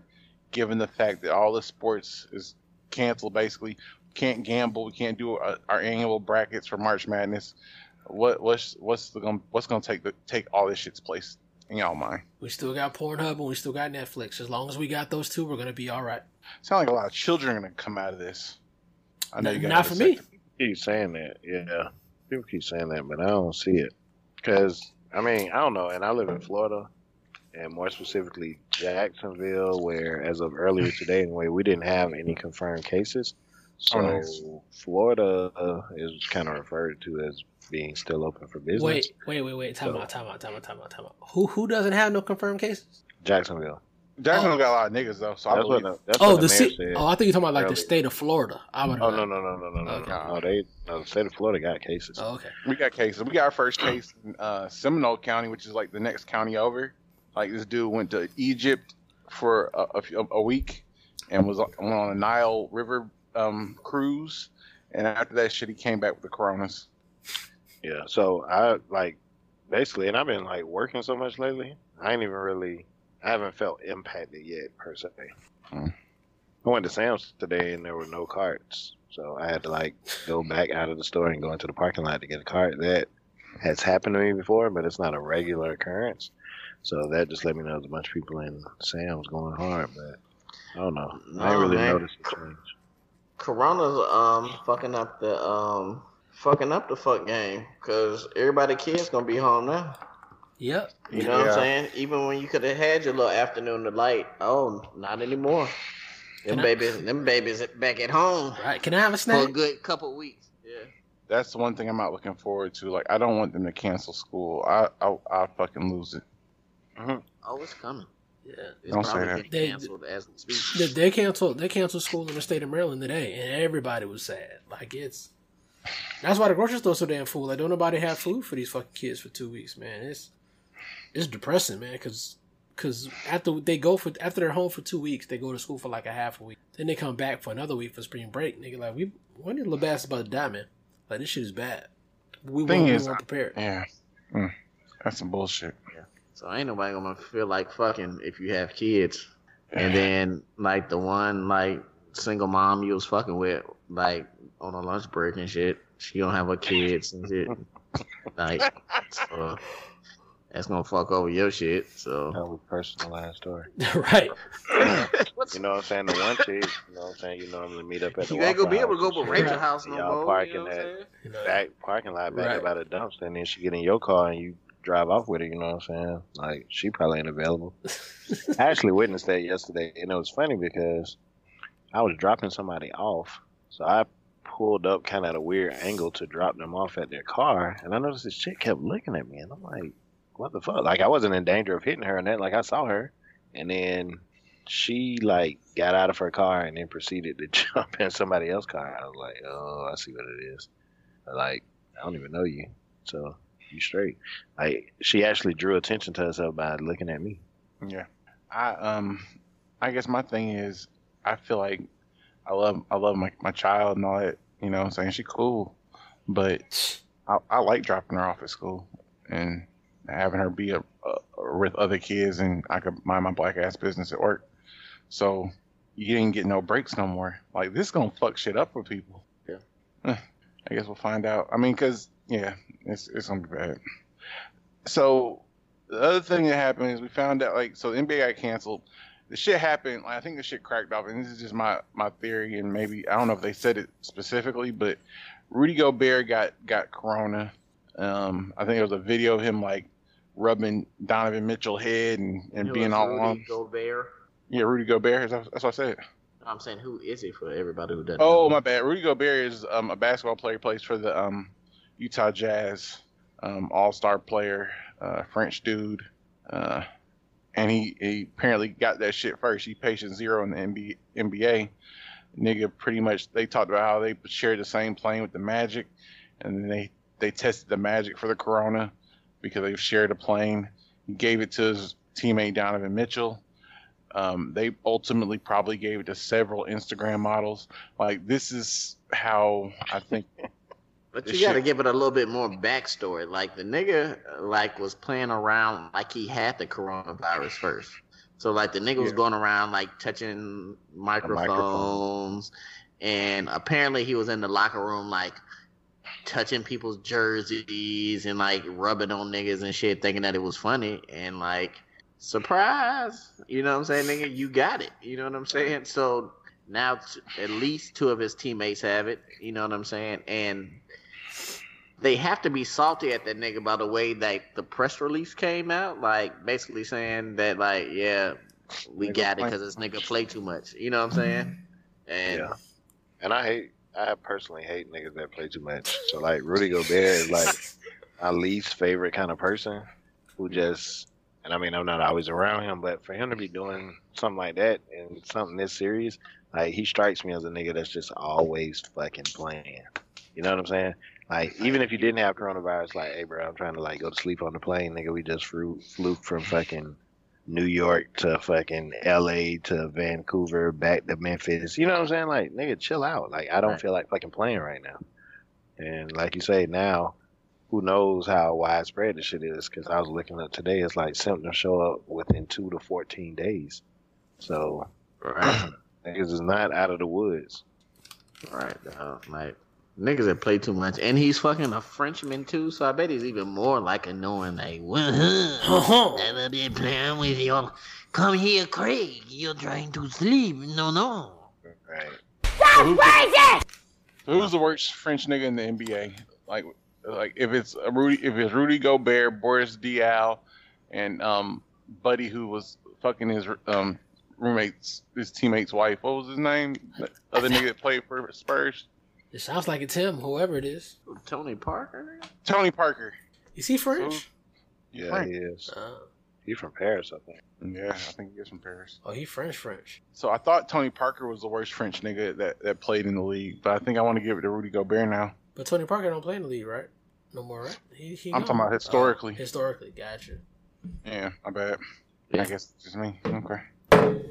[SPEAKER 4] given the fact that all the sports is canceled basically can't gamble. We can't do our, our annual brackets for March Madness. What what's what's the gonna what's gonna take the, take all this shit's place in y'all mind?
[SPEAKER 2] We still got Pornhub and we still got Netflix. As long as we got those two, we're gonna be all right.
[SPEAKER 4] Sound like a lot of children are gonna come out of this. I know
[SPEAKER 2] N-
[SPEAKER 4] you got
[SPEAKER 2] not for me.
[SPEAKER 3] keep saying that. Yeah, people keep saying that, but I don't see it. Cause I mean, I don't know, and I live in Florida, and more specifically Jacksonville, where as of earlier today, anyway, we didn't have any confirmed cases. So
[SPEAKER 4] Oh, nice.
[SPEAKER 3] Florida uh, is kind of referred to as being still open for business.
[SPEAKER 2] Wait, wait, wait, wait. Time
[SPEAKER 3] So-
[SPEAKER 2] out, time out, time out, time out, time out. Who who doesn't have no confirmed cases?
[SPEAKER 3] Jacksonville.
[SPEAKER 4] Jacksonville got a lot of niggas though, so I
[SPEAKER 3] That's what
[SPEAKER 4] believe.
[SPEAKER 3] the, that's
[SPEAKER 2] Oh, the
[SPEAKER 3] the mayor
[SPEAKER 2] city.
[SPEAKER 3] said.
[SPEAKER 2] Oh, I think you're talking about like the state of Florida. I would.
[SPEAKER 3] Oh no no no no no no
[SPEAKER 2] Okay.
[SPEAKER 3] no! no they no, the state of Florida got cases.
[SPEAKER 2] Oh, okay.
[SPEAKER 4] We got cases. We got our first case in uh, Seminole County, which is like the next county over. Like this dude went to Egypt for a, a, a week and was on went on a Nile River um, cruise, and after that shit, he came back with the coronas.
[SPEAKER 3] Yeah, so I like basically, and I've been like working so much lately. I ain't even really, I haven't felt impacted yet per se.
[SPEAKER 4] Hmm.
[SPEAKER 3] I went to Sam's today and there were no carts, so I had to like go back out of the store and go into the parking lot to get a cart. That has happened to me before, but it's not a regular occurrence. So that just let me know there's a bunch of people in Sam's going hard, but I don't know. I ain't
[SPEAKER 1] No,
[SPEAKER 3] really
[SPEAKER 1] man.
[SPEAKER 3] noticed a change.
[SPEAKER 1] Corona's um fucking up the um fucking up the fuck game because everybody kids gonna be home now.
[SPEAKER 2] Yep.
[SPEAKER 1] You know what I'm saying? Even when you could have had your little afternoon delight, oh, not anymore. Them
[SPEAKER 2] Can I-
[SPEAKER 1] babies, them babies back at home
[SPEAKER 2] Right. Can I have a snack
[SPEAKER 1] for a good couple weeks. Yeah.
[SPEAKER 4] That's the one thing I'm not looking forward to. Like, I don't want them to cancel school. I I I fucking lose it.
[SPEAKER 1] Oh, it's coming.
[SPEAKER 2] Yeah.
[SPEAKER 1] It's
[SPEAKER 4] Don't say that.
[SPEAKER 1] getting
[SPEAKER 2] They-
[SPEAKER 1] canceled as we speak.
[SPEAKER 2] They, they canceled. They canceled school in the state of Maryland today, and everybody was sad. Like it's. That's why the grocery store's so damn full. Like don't nobody have food for these fucking kids for two weeks, man. It's it's depressing, man. Because because after they go for after they're home for two weeks, they go to school for like a half a week. Then they come back for another week for spring break. Nigga, like we when did LeBass about to die, man? Like this shit is bad. We
[SPEAKER 4] Thing
[SPEAKER 2] weren't, we
[SPEAKER 4] is,
[SPEAKER 2] weren't prepared.
[SPEAKER 4] Yeah, Mm. that's some bullshit.
[SPEAKER 1] So ain't nobody gonna feel like fucking if you have kids. And then like the one like single mom you was fucking with, like on a lunch break and shit, she don't have her kids and shit. like so that's gonna fuck over your shit. So
[SPEAKER 3] That was a personalized story.
[SPEAKER 2] right.
[SPEAKER 3] You know what I'm saying? The one chick, you know what I'm saying? You normally meet up at the
[SPEAKER 1] you ain't gonna be able to go to
[SPEAKER 3] and
[SPEAKER 1] Rachel house no
[SPEAKER 3] Y'all
[SPEAKER 1] more.
[SPEAKER 3] parking
[SPEAKER 1] you know what I'm
[SPEAKER 3] at-
[SPEAKER 1] saying?
[SPEAKER 2] You know,
[SPEAKER 3] back parking lot back
[SPEAKER 2] Right.
[SPEAKER 3] up by the dumpster, and then she get in your car and you drive off with her. You know what I'm saying? Like she probably ain't available. I actually witnessed that yesterday, and it was funny because I was dropping somebody off, so I pulled up kind of at a weird angle to drop them off at their car, and I noticed this chick kept looking at me, and I'm like, "What the fuck?" Like I wasn't in danger of hitting her, and that like I saw her, and then she like got out of her car and then proceeded to jump in somebody else's car. I was like, "Oh, I see what it is." Like I don't even know you, so you straight. Like she actually drew attention to herself by looking at me.
[SPEAKER 4] Yeah. I um I guess my thing is I feel like I love I love my, my child and all that, you know what I'm saying? She cool. But I, I like dropping her off at school and having her be a, a, with other kids and I could mind my black ass business at work. So you didn't get no breaks no more. Like this gonna fuck shit up for people.
[SPEAKER 1] Yeah.
[SPEAKER 4] I guess we'll find out. I mean, cause yeah, it's it's gonna be bad. So the other thing that happened is we found out like so the NBA got canceled. The shit happened. Like, I think the shit cracked off, and this is just my my theory, and maybe I don't know if they said it specifically, but Rudy Gobert got got corona. Um, I think there was a video of him like rubbing Donovan Mitchell head and, and being all
[SPEAKER 1] Rudy
[SPEAKER 4] on.
[SPEAKER 1] Gobert.
[SPEAKER 4] Yeah, Rudy Gobert. is that- That's what I said.
[SPEAKER 1] I'm saying who is he for everybody who doesn't
[SPEAKER 4] Oh
[SPEAKER 1] know?
[SPEAKER 4] my bad. Rudy Gobert is um, a basketball player. Plays for the um, Utah Jazz. Um, All star player, uh, French dude. Uh, and he, he apparently got that shit first. He patient zero in the NBA, NBA. Nigga, pretty much they talked about how they shared the same plane with the Magic, and then they they tested the Magic for the Corona because they shared a plane. He gave it to his teammate Donovan Mitchell. Um, they ultimately probably gave it to several Instagram models. Like this is how I think.
[SPEAKER 1] But you got to give it a little bit more backstory. Like the nigga, like was playing around like he had the coronavirus first. So like the nigga was going around like touching microphones. And apparently he was in the locker room like touching people's jerseys and like rubbing on niggas and shit, thinking that it was funny, and like surprise, you know what I'm saying, nigga, you got it, you know what I'm saying. So now t- at least two of his teammates have it, you know what I'm saying, and they have to be salty at that nigga by the way that the press release came out, like basically saying that like yeah, we
[SPEAKER 3] Nigga
[SPEAKER 1] got it because this nigga play too much, you know what I'm saying, and
[SPEAKER 3] Yeah. And I hate, I personally hate niggas that play too much. So like Rudy Gobert is like my least favorite kind of person who just, and I mean I'm not always around him, but for him to be doing something like that and something this serious, like he strikes me as a nigga that's just always fucking playing. You know what I'm saying? Like even if you didn't have coronavirus, like hey bro, I'm trying to like go to sleep on the plane, nigga. We just flew flew from fucking New York to fucking LA to Vancouver back to Memphis. You know what I'm saying? Like, nigga, chill out. Like, I don't
[SPEAKER 1] Right.
[SPEAKER 3] feel like fucking playing right now. And like you say, now, who knows how widespread this shit is? Because I was looking up today, it's like symptoms show up within two to 14 days. So, niggas is not out of the woods.
[SPEAKER 1] Right, dog. Like niggas that play too much, and he's fucking a Frenchman too. So I bet he's even more like annoying. Like,
[SPEAKER 2] Uh-huh.
[SPEAKER 1] never been playing with you. Come here, Craig. You're trying to sleep. No, no.
[SPEAKER 3] Right.
[SPEAKER 4] Who's the worst French nigga in the NBA? Like, like if it's a Rudy, if it's Rudy Gobert, Boris Diaw, and um, Buddy, who was fucking his um roommate's, his teammate's wife. What was his name? The other nigga that played for Spurs.
[SPEAKER 2] It sounds like it's him, whoever it is.
[SPEAKER 1] Tony Parker.
[SPEAKER 4] Tony Parker.
[SPEAKER 2] Is he French?
[SPEAKER 3] Yeah,
[SPEAKER 4] Frank.
[SPEAKER 3] he is.
[SPEAKER 2] Uh,
[SPEAKER 3] He from Paris, I think.
[SPEAKER 4] Yeah, I think he is from Paris.
[SPEAKER 2] oh, he French, French.
[SPEAKER 4] So I thought Tony Parker was the worst French nigga that, that played in the league, but I think I want to give it to Rudy Gobert now.
[SPEAKER 2] But Tony Parker don't play in the league, right? No more, right? He, he
[SPEAKER 4] I'm talking about historically.
[SPEAKER 2] Oh, historically, gotcha.
[SPEAKER 4] Yeah, I bet.
[SPEAKER 1] Yeah.
[SPEAKER 4] I guess it's just me. Okay.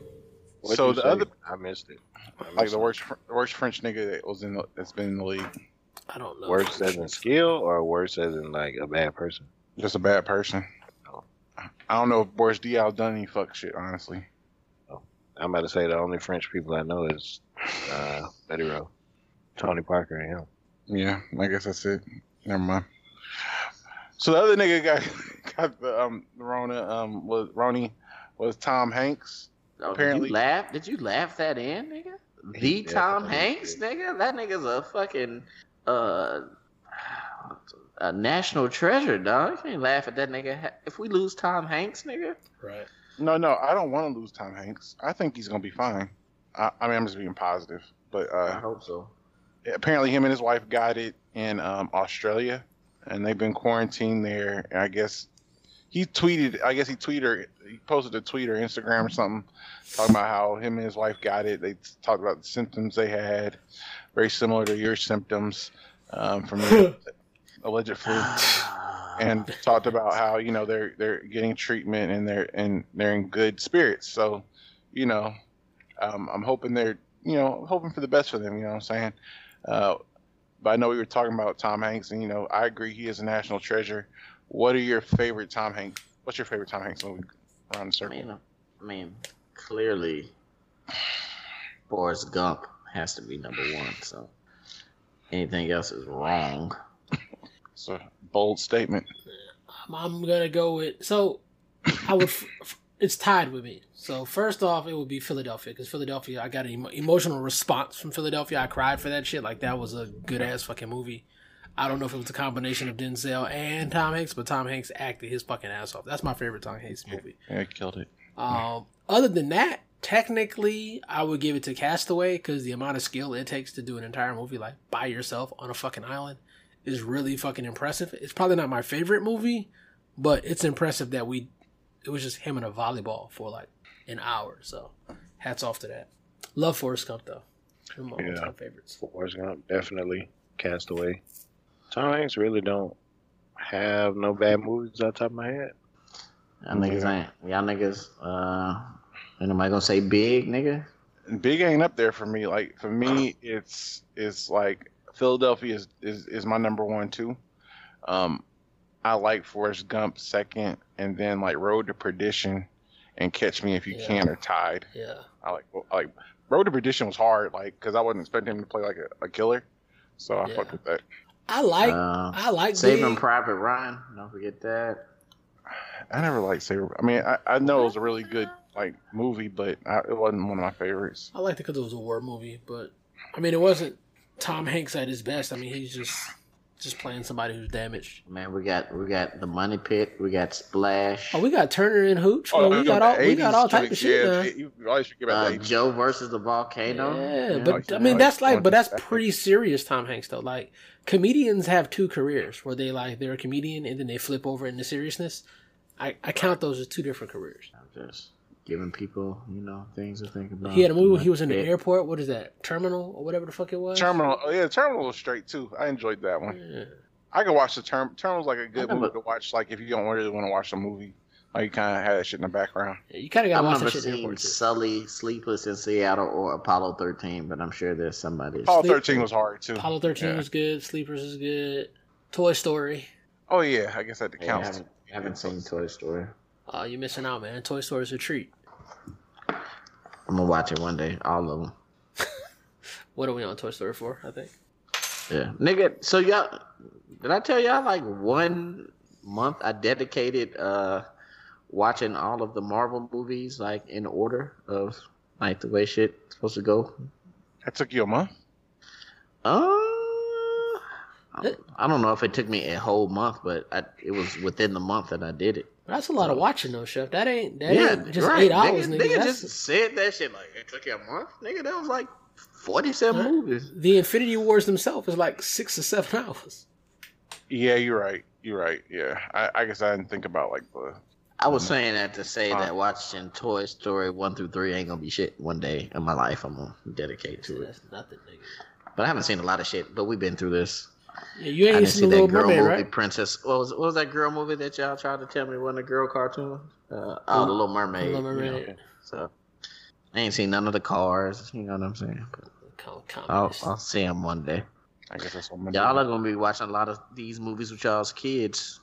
[SPEAKER 3] What'd
[SPEAKER 4] So the
[SPEAKER 3] say?
[SPEAKER 4] other-
[SPEAKER 3] I missed it. I
[SPEAKER 4] Like the worst, the worst French nigga that was in the, that's been in the league.
[SPEAKER 2] I don't know.
[SPEAKER 3] Worse as in skill or worse as in like a bad person?
[SPEAKER 4] Just a bad person. I don't know if Boris Diaw done any fuck shit, honestly.
[SPEAKER 3] I'm about to say the only French people I know is uh, Betty Rowe, Tony Parker, and him.
[SPEAKER 4] Yeah, I guess that's it. Never mind. So the other nigga got got the um Rona um was Roni was Tom Hanks.
[SPEAKER 1] Oh,
[SPEAKER 4] Apparently-
[SPEAKER 1] did you laugh? Did you laugh that in, nigga? The
[SPEAKER 3] He
[SPEAKER 1] Tom Hanks,
[SPEAKER 3] did.
[SPEAKER 1] nigga. That nigga's a fucking uh a national treasure, dog. You can't laugh at that nigga. If we lose Tom Hanks, nigga,
[SPEAKER 2] Right.
[SPEAKER 4] No, no, I don't want to lose Tom Hanks. I think he's gonna be fine. I, I mean, I'm just being positive, but
[SPEAKER 1] I
[SPEAKER 4] uh,
[SPEAKER 1] hope so.
[SPEAKER 4] apparently him and his wife got it in um, Australia, and they've been quarantined there. And I guess he tweeted. I guess he tweeted. Or, He posted a tweet or Instagram or something talking about how him and his wife got it. They talked about the symptoms they had, very similar to your symptoms um, from your alleged flu, and talked about how you know they're they're getting treatment and they're and they're in good spirits. So, you know, um, I'm hoping they're you know hoping for the best for them. You know what I'm saying? Uh, but I know we were talking about Tom Hanks, and you know I agree he is a national treasure. What are your favorite Tom Hanks? What's your favorite Tom Hanks movie? Around the
[SPEAKER 1] I mean, I mean, clearly, Forrest Gump has to be number one. So anything else is wrong.
[SPEAKER 4] It's a bold statement.
[SPEAKER 2] I'm, I'm gonna go with so I would. f- f- it's tied with me. So first off, it would be Philadelphia because Philadelphia. I got an emo- emotional response from Philadelphia. I cried for that shit. Like that was a good ass fucking movie. I don't know if it was a combination of Denzel and Tom Hanks, but Tom Hanks acted his fucking ass off. That's my favorite Tom Hanks movie.
[SPEAKER 4] Yeah, he killed it.
[SPEAKER 2] Um, other than that, technically, I would give it to Castaway because the amount of skill it takes to do an entire movie like by yourself on a fucking island is really fucking impressive. It's probably not my favorite movie, but it's impressive that we it was just him and a volleyball for like an hour. So, hats off to that. Love Forrest Gump though. One of my
[SPEAKER 3] Yeah.
[SPEAKER 2] favorites.
[SPEAKER 3] Forrest Gump, definitely. Castaway. Tom Hanks really don't have no bad movies off the top of my head.
[SPEAKER 1] Y'all niggas ain't. Y'all niggas. Uh, ain't nobody gonna say big, nigga.
[SPEAKER 4] Big ain't up there for me. Like for me, it's it's like Philadelphia is is, is my number one too. Um, I like Forrest Gump second, and then like Road to Perdition and Catch Me If You
[SPEAKER 2] Yeah.
[SPEAKER 4] Can are tied.
[SPEAKER 2] Yeah.
[SPEAKER 4] I like I like Road to Perdition was hard, like because I wasn't expecting him to play like a, a killer, so I
[SPEAKER 2] Yeah.
[SPEAKER 4] fucked with that.
[SPEAKER 2] I like
[SPEAKER 1] Uh,
[SPEAKER 2] I like
[SPEAKER 1] Saving
[SPEAKER 2] Big.
[SPEAKER 1] Private Ryan. Don't forget that.
[SPEAKER 4] I never liked Saving. I mean, I, I know it was a really good like movie, but I, it wasn't one of my favorites.
[SPEAKER 2] I liked it because it was a war movie, but I mean, it wasn't Tom Hanks at his best. I mean, he's just just playing somebody who's damaged.
[SPEAKER 1] Man, we got we got the Money Pit. We got Splash.
[SPEAKER 2] Oh, we got Turner and Hooch.
[SPEAKER 4] Oh,
[SPEAKER 2] man. we got all we got all type of shit
[SPEAKER 4] yeah. You you always forget about
[SPEAKER 1] uh. Joe versus the volcano.
[SPEAKER 2] Yeah,
[SPEAKER 4] Yeah,
[SPEAKER 2] but
[SPEAKER 4] like-
[SPEAKER 2] I mean
[SPEAKER 4] like
[SPEAKER 2] that's like, but that's pretty serious. Tom Hanks though, like comedians have two careers where they like they're a comedian and then they flip over into seriousness. I, I count those as two different careers.
[SPEAKER 1] I'm just giving people, you know, things to think about.
[SPEAKER 2] He had a movie. He was in the
[SPEAKER 1] Yeah.
[SPEAKER 2] airport. What is that? Terminal or whatever the fuck it was.
[SPEAKER 4] Terminal. Oh yeah, Terminal was straight too. I enjoyed that one.
[SPEAKER 2] Yeah.
[SPEAKER 4] I could watch the term. Terminal's like a good movie to watch. Like if you don't really want to watch the movie, like you kind of had that shit in the background.
[SPEAKER 2] Yeah, you kind of got
[SPEAKER 1] I've
[SPEAKER 2] to watch
[SPEAKER 1] never
[SPEAKER 2] that shit in the
[SPEAKER 1] seen
[SPEAKER 2] airport.
[SPEAKER 1] Sully, Sleepless in Seattle, or Apollo 13, but I'm sure there's somebody.
[SPEAKER 4] Apollo
[SPEAKER 2] Sleep-
[SPEAKER 4] 13 was hard too.
[SPEAKER 2] Apollo 13
[SPEAKER 4] Yeah.
[SPEAKER 2] was good. Sleepers is good. Toy Story.
[SPEAKER 4] Oh yeah, I guess that
[SPEAKER 1] Yeah, I
[SPEAKER 4] counts.
[SPEAKER 1] haven't, haven't seen Toy Story.
[SPEAKER 2] Oh, you missing out, man. Toy Story's a treat.
[SPEAKER 1] I'm gonna watch it one day, all of them.
[SPEAKER 2] What are we on Toy Story for? I think.
[SPEAKER 1] Yeah, nigga. So y'all, did I tell y'all like one month I dedicated uh watching all of the Marvel movies like in order of like the way shit supposed to go.
[SPEAKER 4] That took you a month.
[SPEAKER 1] Uh, I I don't know if it took me a whole month, but I, it was within the month that I did it.
[SPEAKER 2] That's a lot of watching though, chef. That ain't that ain't just
[SPEAKER 1] right.
[SPEAKER 2] eight hours,
[SPEAKER 1] nigga.
[SPEAKER 2] nigga.
[SPEAKER 1] nigga
[SPEAKER 2] That's
[SPEAKER 1] just said that shit like it took you a month, nigga. That was like forty-seven
[SPEAKER 2] Huh?
[SPEAKER 1] movies.
[SPEAKER 2] the Infinity Wars themselves is like six or seven hours.
[SPEAKER 4] Yeah, you're right. You're right. Yeah, I, I guess I didn't think about like the.
[SPEAKER 1] I was saying that to say
[SPEAKER 4] Uh,
[SPEAKER 1] that watching Toy Story one through three ain't gonna be shit one day in my life. I'm gonna dedicate to it.
[SPEAKER 2] That's nothing, nigga.
[SPEAKER 1] But I haven't seen a lot of shit. But we've been through this.
[SPEAKER 2] Yeah, you
[SPEAKER 1] I
[SPEAKER 2] ain't
[SPEAKER 1] didn't see
[SPEAKER 2] seen the
[SPEAKER 1] that girl
[SPEAKER 2] Mermaid,
[SPEAKER 1] movie,
[SPEAKER 2] right?
[SPEAKER 1] Princess. What was what was that girl movie that y'all tried to tell me wasn't a girl cartoon? Uh, oh, the Little Mermaid.
[SPEAKER 2] Little
[SPEAKER 1] you know. So I ain't seen none of the cars. You know what I'm saying? But I'll. I'll see them one day.
[SPEAKER 4] I guess that's what I'm
[SPEAKER 1] Y'all are gonna be watching a lot of these movies with y'all's kids.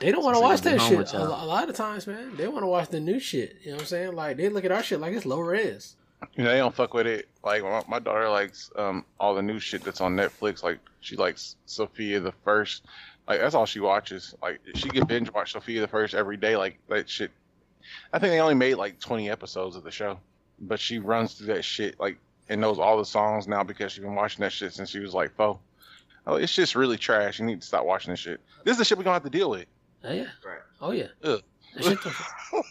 [SPEAKER 2] They don't want to watch that shit. A, a lot of times, man, they want to watch the new shit. You know what I'm saying? Like they look at our shit like it's low res.
[SPEAKER 4] You know, they don't fuck with it. Like my, my daughter likes um all the new shit that's on Netflix. Like she likes Sofia the First. Like that's all she watches. Like she can binge watch Sofia the First every day. Like that shit. I think they only made like 20 episodes of the show, but she runs through that shit like and knows all the songs now because she's been watching that shit since she was like four. Oh, it's just really trash. You need to stop watching this shit. This is the shit we're gonna have to deal with.
[SPEAKER 2] Oh, yeah.
[SPEAKER 1] Right.
[SPEAKER 2] Oh yeah.
[SPEAKER 4] Ugh.
[SPEAKER 2] That shit don't-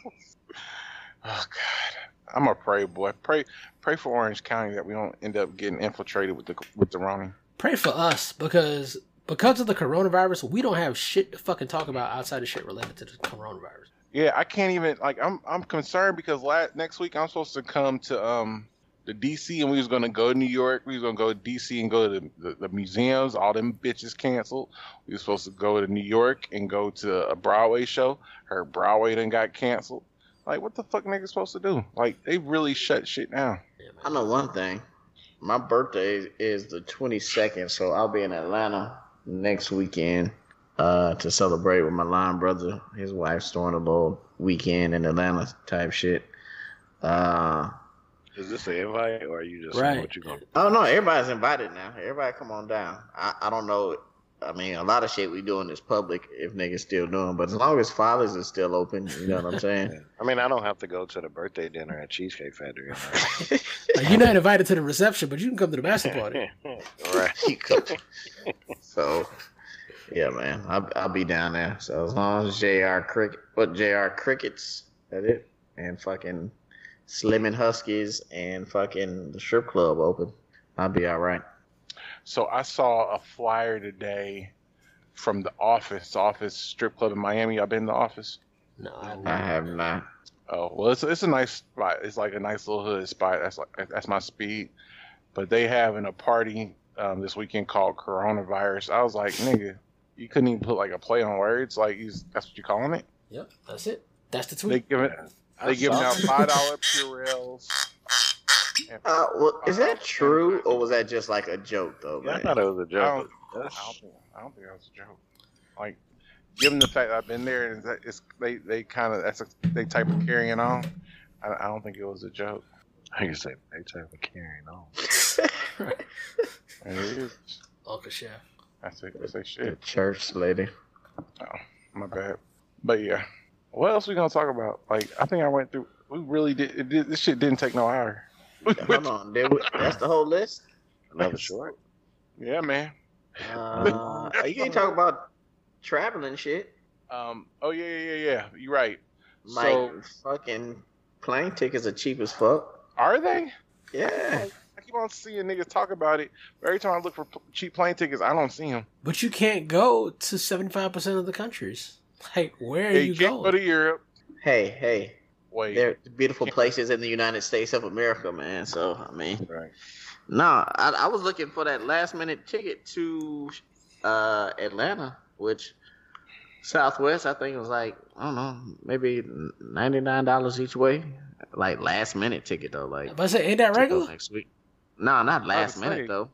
[SPEAKER 4] Oh God, I'm a pray boy. Pray, pray for Orange County that we don't end up getting infiltrated with the with the Roni.
[SPEAKER 2] Pray for us because because of the coronavirus, we don't have shit to fucking talk about outside of shit related to the coronavirus.
[SPEAKER 4] Yeah, I can't even like. I'm I'm concerned because last next week I'm supposed to come to um the DC and we was gonna go to New York. We was gonna go to DC and go to the, the, the museums. All them bitches canceled. We was supposed to go to New York and go to a Broadway show. Her Broadway then got canceled. Like, what the fuck niggas supposed to do? Like, they really shut shit down.
[SPEAKER 1] I know one thing. My birthday is the 22nd, so I'll be in Atlanta next weekend uh, to celebrate with my line brother. His wife's throwing a little weekend in Atlanta type shit. Uh,
[SPEAKER 3] Is this an invite or are you just
[SPEAKER 2] Right.
[SPEAKER 3] saying what you going?
[SPEAKER 1] oh no, everybody's invited now. Everybody come on down. I, I don't know. I mean, a lot of shit we doing is public if niggas still doing, but as long as fathers is still open, you know what I'm saying?
[SPEAKER 3] I mean, I don't have to go to the birthday dinner at Cheesecake Factory.
[SPEAKER 2] Like, you're not invited to the reception, but you can come to the master party.
[SPEAKER 3] right.
[SPEAKER 1] He come- so, yeah, man, I'll, I'll be down there. So as long as J.R. Cricket, what J.R. Crickets, that it, and fucking Slim and Husky's and fucking the strip club open, I'll be all right.
[SPEAKER 4] So I saw a flyer today from the office, office strip club in Miami. I've been in the office.
[SPEAKER 2] No, I
[SPEAKER 1] I have not.
[SPEAKER 4] Oh well, it's it's a nice spot. It's like a nice little hood spot. That's like that's my speed. But they having a party um, this weekend called Coronavirus. I was like, nigga, you couldn't even put like a play on words. Like, you, that's what you calling it?
[SPEAKER 2] Yep, that's it. That's the tweet.
[SPEAKER 4] They
[SPEAKER 2] tweet.
[SPEAKER 4] giving they giving
[SPEAKER 3] saw
[SPEAKER 4] out five dollar Purells. And
[SPEAKER 1] Uh, well, is that true or was that just like a joke though,
[SPEAKER 3] Yeah, I thought it was a joke.
[SPEAKER 4] don't, I don't think I don't think that was a joke. Like, given the fact that I've been there and it's they they kind of that's a, they type of carrying on. I, I don't think it was a joke.
[SPEAKER 3] I can say they type of carrying on.
[SPEAKER 4] And it is.
[SPEAKER 2] Uncle Chef.
[SPEAKER 4] I say, I say shit.
[SPEAKER 1] Church lady.
[SPEAKER 4] Oh, my bad. But yeah. What else we gonna talk about? Like, I think I went through. We really did. It did this shit didn't take no hour.
[SPEAKER 1] Hold on, did we, that's the whole list.
[SPEAKER 3] Another short.
[SPEAKER 4] yeah, man.
[SPEAKER 1] Uh, you ain't talking about traveling shit.
[SPEAKER 4] Um. Oh yeah, yeah, yeah. yeah. You're right.
[SPEAKER 1] Like
[SPEAKER 4] So-
[SPEAKER 1] fucking plane tickets are cheap as fuck.
[SPEAKER 4] Are they?
[SPEAKER 1] Yeah.
[SPEAKER 4] I keep on seeing niggas talk about it. But every time I look for p- cheap plane tickets, I don't see them.
[SPEAKER 2] But you can't go to seventy five percent of the countries. Like, where are
[SPEAKER 4] Hey,
[SPEAKER 2] you
[SPEAKER 4] you can't go
[SPEAKER 2] going?
[SPEAKER 4] to Europe.
[SPEAKER 1] Hey, hey.
[SPEAKER 4] Wait.
[SPEAKER 1] They're beautiful places in the United States of America, man. So I mean,
[SPEAKER 3] Right.
[SPEAKER 1] no, I, I was looking for that last minute ticket to uh, Atlanta, which Southwest I think was like I don't know, maybe ninety nine dollars each way. Like last minute ticket though, like
[SPEAKER 2] But I said, ain't that regular?
[SPEAKER 1] next week. No, not last
[SPEAKER 4] say,
[SPEAKER 1] minute though.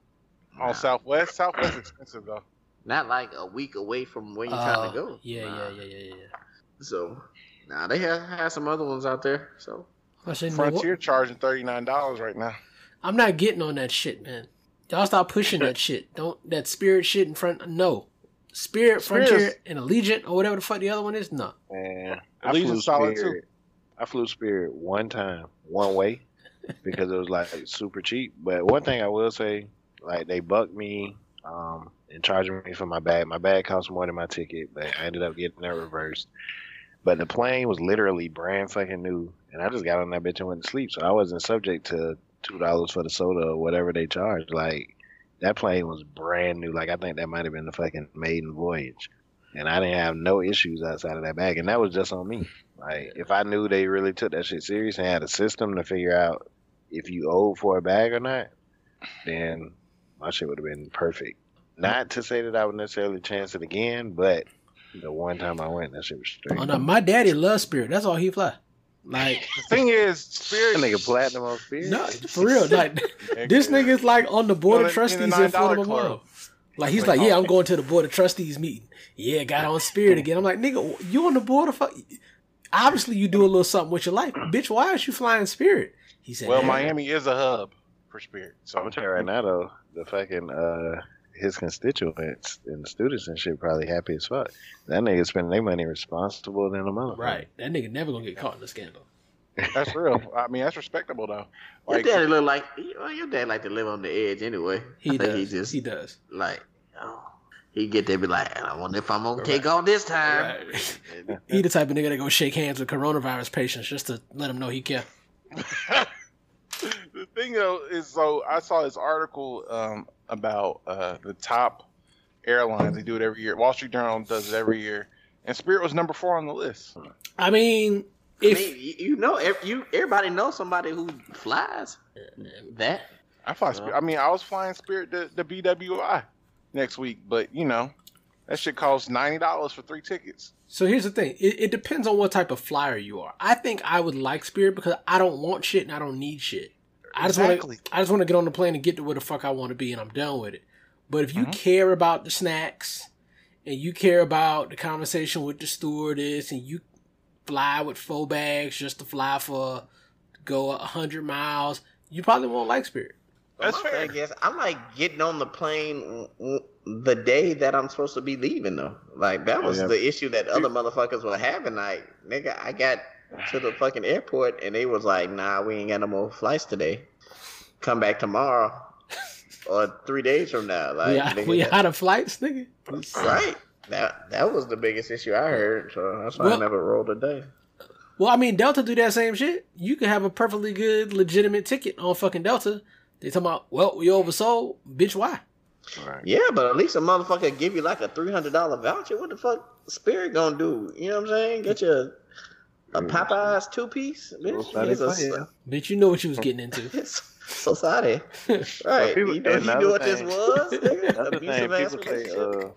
[SPEAKER 4] On
[SPEAKER 1] Nah,
[SPEAKER 4] Southwest, Southwest expensive though.
[SPEAKER 1] not like a week away from where you're trying
[SPEAKER 2] Oh,
[SPEAKER 1] to go.
[SPEAKER 2] Yeah,
[SPEAKER 1] Nah.
[SPEAKER 2] yeah, yeah, yeah, yeah.
[SPEAKER 1] So, nah, they have, have some other ones out there. So,
[SPEAKER 2] I said, no, what-
[SPEAKER 4] Frontier charging thirty nine dollars right now.
[SPEAKER 2] I'm not getting on that shit, man. Y'all stop pushing that shit. Don't that spirit shit in front. No, spirit,
[SPEAKER 4] Spirit
[SPEAKER 2] frontier,
[SPEAKER 4] is-
[SPEAKER 2] and Allegiant or whatever the fuck the other one is. No,
[SPEAKER 3] Man, I
[SPEAKER 4] Allegiant
[SPEAKER 3] flew
[SPEAKER 4] solid, too.
[SPEAKER 3] Spirit. I flew Spirit one time, one way, because it was like super cheap. But one thing I will say, like they bucked me um, and charging me for my bag. My bag cost more than my ticket, but I ended up getting that reversed. But the plane was literally brand fucking new, and I just got on that bitch and went to sleep, so I wasn't subject to two dollars for the soda or whatever they charged. Like that plane was brand new. Like I think that might have been the fucking maiden voyage, and I didn't have no issues outside of that bag, and that was just on me. Like if I knew they really took that shit serious and had a system to figure out if you owed for a bag or not, then my shit would have been perfect. Not to say that I would necessarily chance it again, but the one time I went, that shit was straight.
[SPEAKER 2] oh no, my daddy loves spirit. That's all he fly. Like
[SPEAKER 4] The thing is, Spirit
[SPEAKER 3] nigga platinum on spirit.
[SPEAKER 2] no, for real. Like this nigga is like on the board of
[SPEAKER 4] Well, in
[SPEAKER 2] trustees in Florida
[SPEAKER 4] club.
[SPEAKER 2] Memorial. Like he's like, yeah, I'm going to the board of trustees meeting. Yeah, got on spirit again. I'm like, nigga, you on the board of fuck? Obviously, you do a little something with your life, bitch. Why aren't you flying spirit? He said,
[SPEAKER 4] Well,
[SPEAKER 2] "Yeah."
[SPEAKER 4] Miami is a hub for Spirit. So
[SPEAKER 3] I'm gonna tell you right now though, the fucking uh his constituents and students and shit probably happy as fuck. That nigga spending their money responsible than a motherfucker.
[SPEAKER 2] Right, that nigga never gonna get caught in a scandal.
[SPEAKER 4] that's real. I mean, that's respectable though.
[SPEAKER 1] your
[SPEAKER 4] Like,
[SPEAKER 1] daddy look like well, your dad like to live on the edge anyway.
[SPEAKER 2] He does.
[SPEAKER 1] He just
[SPEAKER 2] he does.
[SPEAKER 1] like oh, he get there be like, I wonder if I'm gonna take on this time.
[SPEAKER 2] Right. He the type of nigga that go shake hands with coronavirus patients just to let them know he care.
[SPEAKER 4] the thing though is, so I saw this article um, about uh, the top airlines. They do it every year. Wall Street Journal does it every year, and Spirit was number four on the list.
[SPEAKER 2] I mean,
[SPEAKER 1] I
[SPEAKER 2] if
[SPEAKER 1] mean, you, you know, ev- you everybody knows somebody who flies that.
[SPEAKER 4] I fly Spirit. I mean, I was flying Spirit to the BWI next week, but you know, that shit costs ninety dollars for three tickets.
[SPEAKER 2] so, here's the thing. It, it depends on what type of flyer you are. I think I would like Spirit because I don't want shit and I don't need shit. I just
[SPEAKER 4] Exactly.
[SPEAKER 2] want to. I just want to get on the plane and get to where the fuck I want to be, and I'm done with it. But if you
[SPEAKER 4] Mhm.
[SPEAKER 2] care about the snacks, and you care about the conversation with the stewardess, and you fly with four bags just to fly for go a hundred miles, you probably won't like Spirit.
[SPEAKER 4] That's
[SPEAKER 1] My
[SPEAKER 4] fair.
[SPEAKER 1] thing is, I like getting on the plane the day that I'm supposed to be leaving though. Like that was
[SPEAKER 3] yeah.
[SPEAKER 1] the issue that other motherfuckers were having. Like, nigga, I got to the fucking airport and they was like, nah, we ain't got no more flights today. Come back tomorrow or three days from now. Like,
[SPEAKER 2] we
[SPEAKER 1] nigga,
[SPEAKER 2] we
[SPEAKER 1] that-
[SPEAKER 2] out of flights, nigga.
[SPEAKER 1] right. That that was the biggest issue I heard. So that's why
[SPEAKER 2] Well-
[SPEAKER 1] I never rolled a day.
[SPEAKER 2] Well, I mean, Delta do that same shit. You can have a perfectly good, legitimate ticket on fucking Delta. They talking about, well, we oversold, bitch. Why?
[SPEAKER 3] Right.
[SPEAKER 1] Yeah, but at least a motherfucker give you like a three hundred dollar voucher. What the fuck Spirit gonna do? You know what I'm saying? Get you a, a Popeyes two piece, bitch. A-
[SPEAKER 2] Bitch, you know what you was getting into.
[SPEAKER 1] It's society, right?
[SPEAKER 3] people-
[SPEAKER 1] you know, you
[SPEAKER 3] another
[SPEAKER 1] know what this was. nigga?
[SPEAKER 3] Another thing, people say, uh,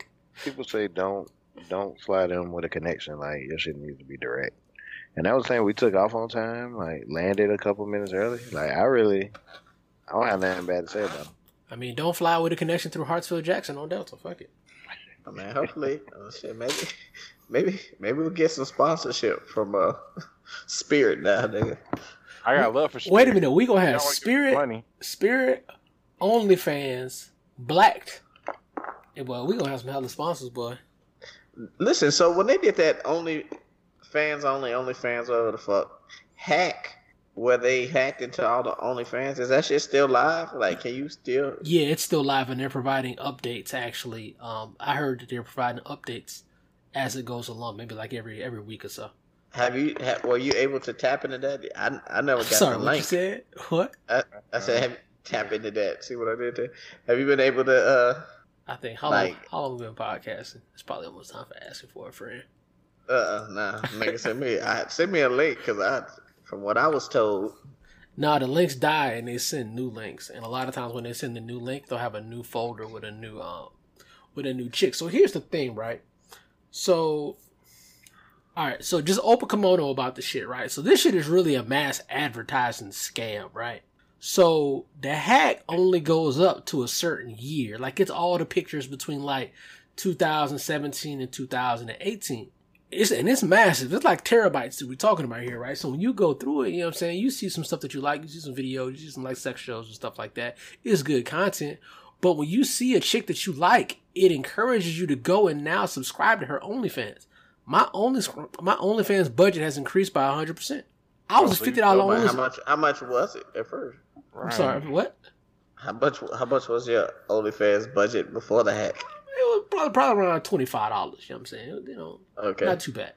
[SPEAKER 3] people say don't don't fly in with a connection. Like your shit needs to be direct. And I was saying we took off on time, like landed a couple minutes early. Like I really, I don't have nothing bad to say about them.
[SPEAKER 2] I mean, don't fly with a connection through Hartsfield Jackson on Delta. Fuck it.
[SPEAKER 1] I mean, hopefully, uh, shit, maybe, maybe, maybe we'll get some sponsorship from uh, Spirit now, nigga.
[SPEAKER 3] I got love for.
[SPEAKER 2] Wait a minute, we gonna have
[SPEAKER 3] wanna
[SPEAKER 2] Spirit,
[SPEAKER 3] money.
[SPEAKER 2] Spirit, OnlyFans, Blacked. Yeah, boy, we gonna have some hella sponsors, boy.
[SPEAKER 1] Listen, so when they did that only fans only, only fans, whatever the fuck, hack where they hacked into all the OnlyFans, is that shit still live? Like, can you still?
[SPEAKER 2] Yeah, it's still live, and they're providing updates. Actually, um, I heard that they're providing updates as it goes along, maybe like every every week or so.
[SPEAKER 1] Have you? Ha, were you able to tap into that? I I never got
[SPEAKER 2] Sorry,
[SPEAKER 1] the
[SPEAKER 2] what
[SPEAKER 1] link.
[SPEAKER 2] said? What?
[SPEAKER 1] I, I said, have, tap into that. See what I did there? Have you been able to? uh
[SPEAKER 2] I think how
[SPEAKER 1] Like-
[SPEAKER 2] long how long we been podcasting? It's probably almost time for asking for a friend.
[SPEAKER 1] Uh, nah, nigga, send me. I send me a link because I, from what I was told,
[SPEAKER 2] Nah, the links die and they send new links, and a lot of times when they send the new link, they'll have a new folder with a new um with a new chick. So here's the thing, right? So, all right, so just open kimono about the shit, right? So this shit is really a mass advertising scam, right? So the hack only goes up to a certain year, like it's all the pictures between like 2017 and 2018 it's and it's massive. It's like terabytes that we're talking about here, right? So when you go through it, you know what I'm saying, you see some stuff that you like, you see some videos, you see some like sex shows and stuff like that. It's good content. But when you see a chick that you like, it encourages you to go and now subscribe to her OnlyFans. My only my OnlyFans budget has increased by hundred percent. I was
[SPEAKER 3] Oh,
[SPEAKER 2] a
[SPEAKER 3] so
[SPEAKER 2] fifty dollar
[SPEAKER 1] oh, how
[SPEAKER 2] OnlyFans.
[SPEAKER 1] much? How much was it at first?
[SPEAKER 2] I'm sorry, what?
[SPEAKER 1] How much? How much was your OnlyFans budget before the hack?
[SPEAKER 2] It was probably probably around twenty five dollars. You know what I'm saying? You know,
[SPEAKER 1] Okay.
[SPEAKER 2] not too bad.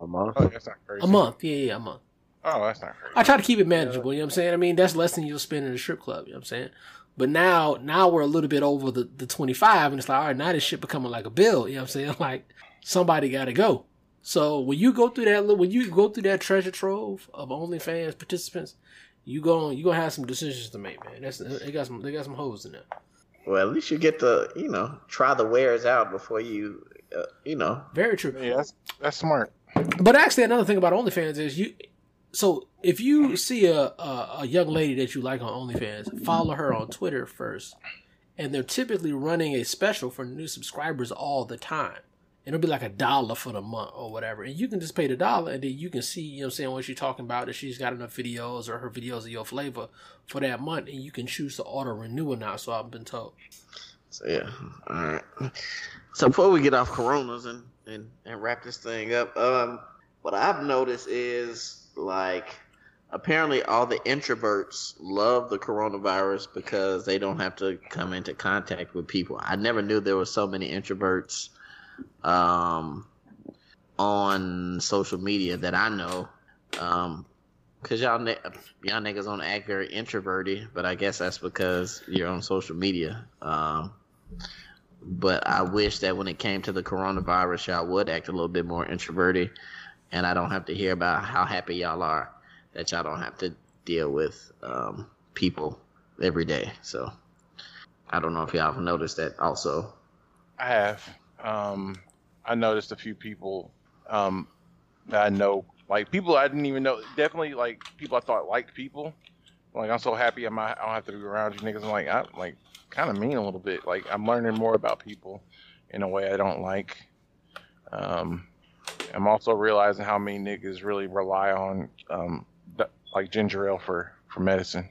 [SPEAKER 3] A month.
[SPEAKER 4] Oh, that's not crazy.
[SPEAKER 2] A month, yeah, yeah, a month.
[SPEAKER 4] Oh, that's not crazy.
[SPEAKER 2] I try to keep it manageable. You know what I'm saying? I mean, that's less than you'll spend in a strip club. You know what I'm saying? But now, now we're a little bit over the, the 25, and it's like, all right, now this shit becoming like a bill. You know what I'm saying? Like somebody got to go. So when you go through that, little- when you go through that treasure trove of OnlyFans participants, you go, you gonna have some decisions to make, man. That's they got some, they got some hoes in there.
[SPEAKER 1] Well, at least you get to, you know, try the wares out before you, uh, you know.
[SPEAKER 2] Very true.
[SPEAKER 4] Yeah, that's that's smart.
[SPEAKER 2] But actually, another thing about OnlyFans is you. So if you see a, a a young lady that you like on OnlyFans, follow her on Twitter first, and they're typically running a special for new subscribers all the time. It'll be like a dollar for the month or whatever, and you can just pay the dollar, and then you can see, you know, what I'm saying what she's talking about. If she's got enough videos or her videos are your flavor for that month, and you can choose to auto renew or not. So I've been told.
[SPEAKER 1] So yeah. All right. So before we get off Coronas and and and wrap this thing up, um, what I've noticed is like apparently all the introverts love the coronavirus because they don't have to come into contact with people. I never knew there were so many introverts um on social media that I know. Um Cause y'all, y'all niggas don't act very introverted, but I guess that's because you're on social media. Um, but I wish that when it came to the coronavirus, y'all would act a little bit more introverted, and I don't have to hear about how happy y'all are that y'all don't have to deal with um, people every day. So I don't know if y'all have noticed that also.
[SPEAKER 4] I have. Um, I noticed a few people um, that I know, like people I didn't even know. Definitely, like people I thought liked people. Like I'm so happy I'm I don't have to be around you niggas. I'm like I'm like kind of mean a little bit. Like I'm learning more about people in a way I don't like. Um, I'm also realizing how many niggas really rely on um, like ginger ale for for medicine.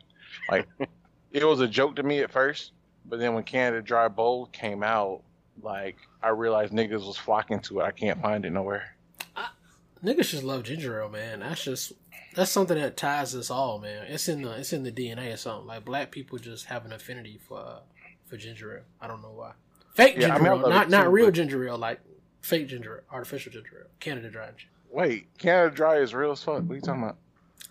[SPEAKER 4] Like it was a joke to me at first, but then when Canada Dry Bold came out, like I realized niggas was flocking to it. I can't find it nowhere.
[SPEAKER 2] Niggas just love ginger ale, man. That's just that's something that ties us all, man. It's in the it's in the DNA or something. Like black people just have an affinity for uh, for ginger ale. I don't know why. Fake
[SPEAKER 4] Yeah, I
[SPEAKER 2] ginger
[SPEAKER 4] mean,
[SPEAKER 2] ale, not
[SPEAKER 4] it
[SPEAKER 2] not
[SPEAKER 4] too,
[SPEAKER 2] real
[SPEAKER 4] but-
[SPEAKER 2] ginger ale, like fake ginger ale, artificial ginger ale, Canada Dry.
[SPEAKER 4] Wait, Canada Dry is real as fuck. What are you talking about?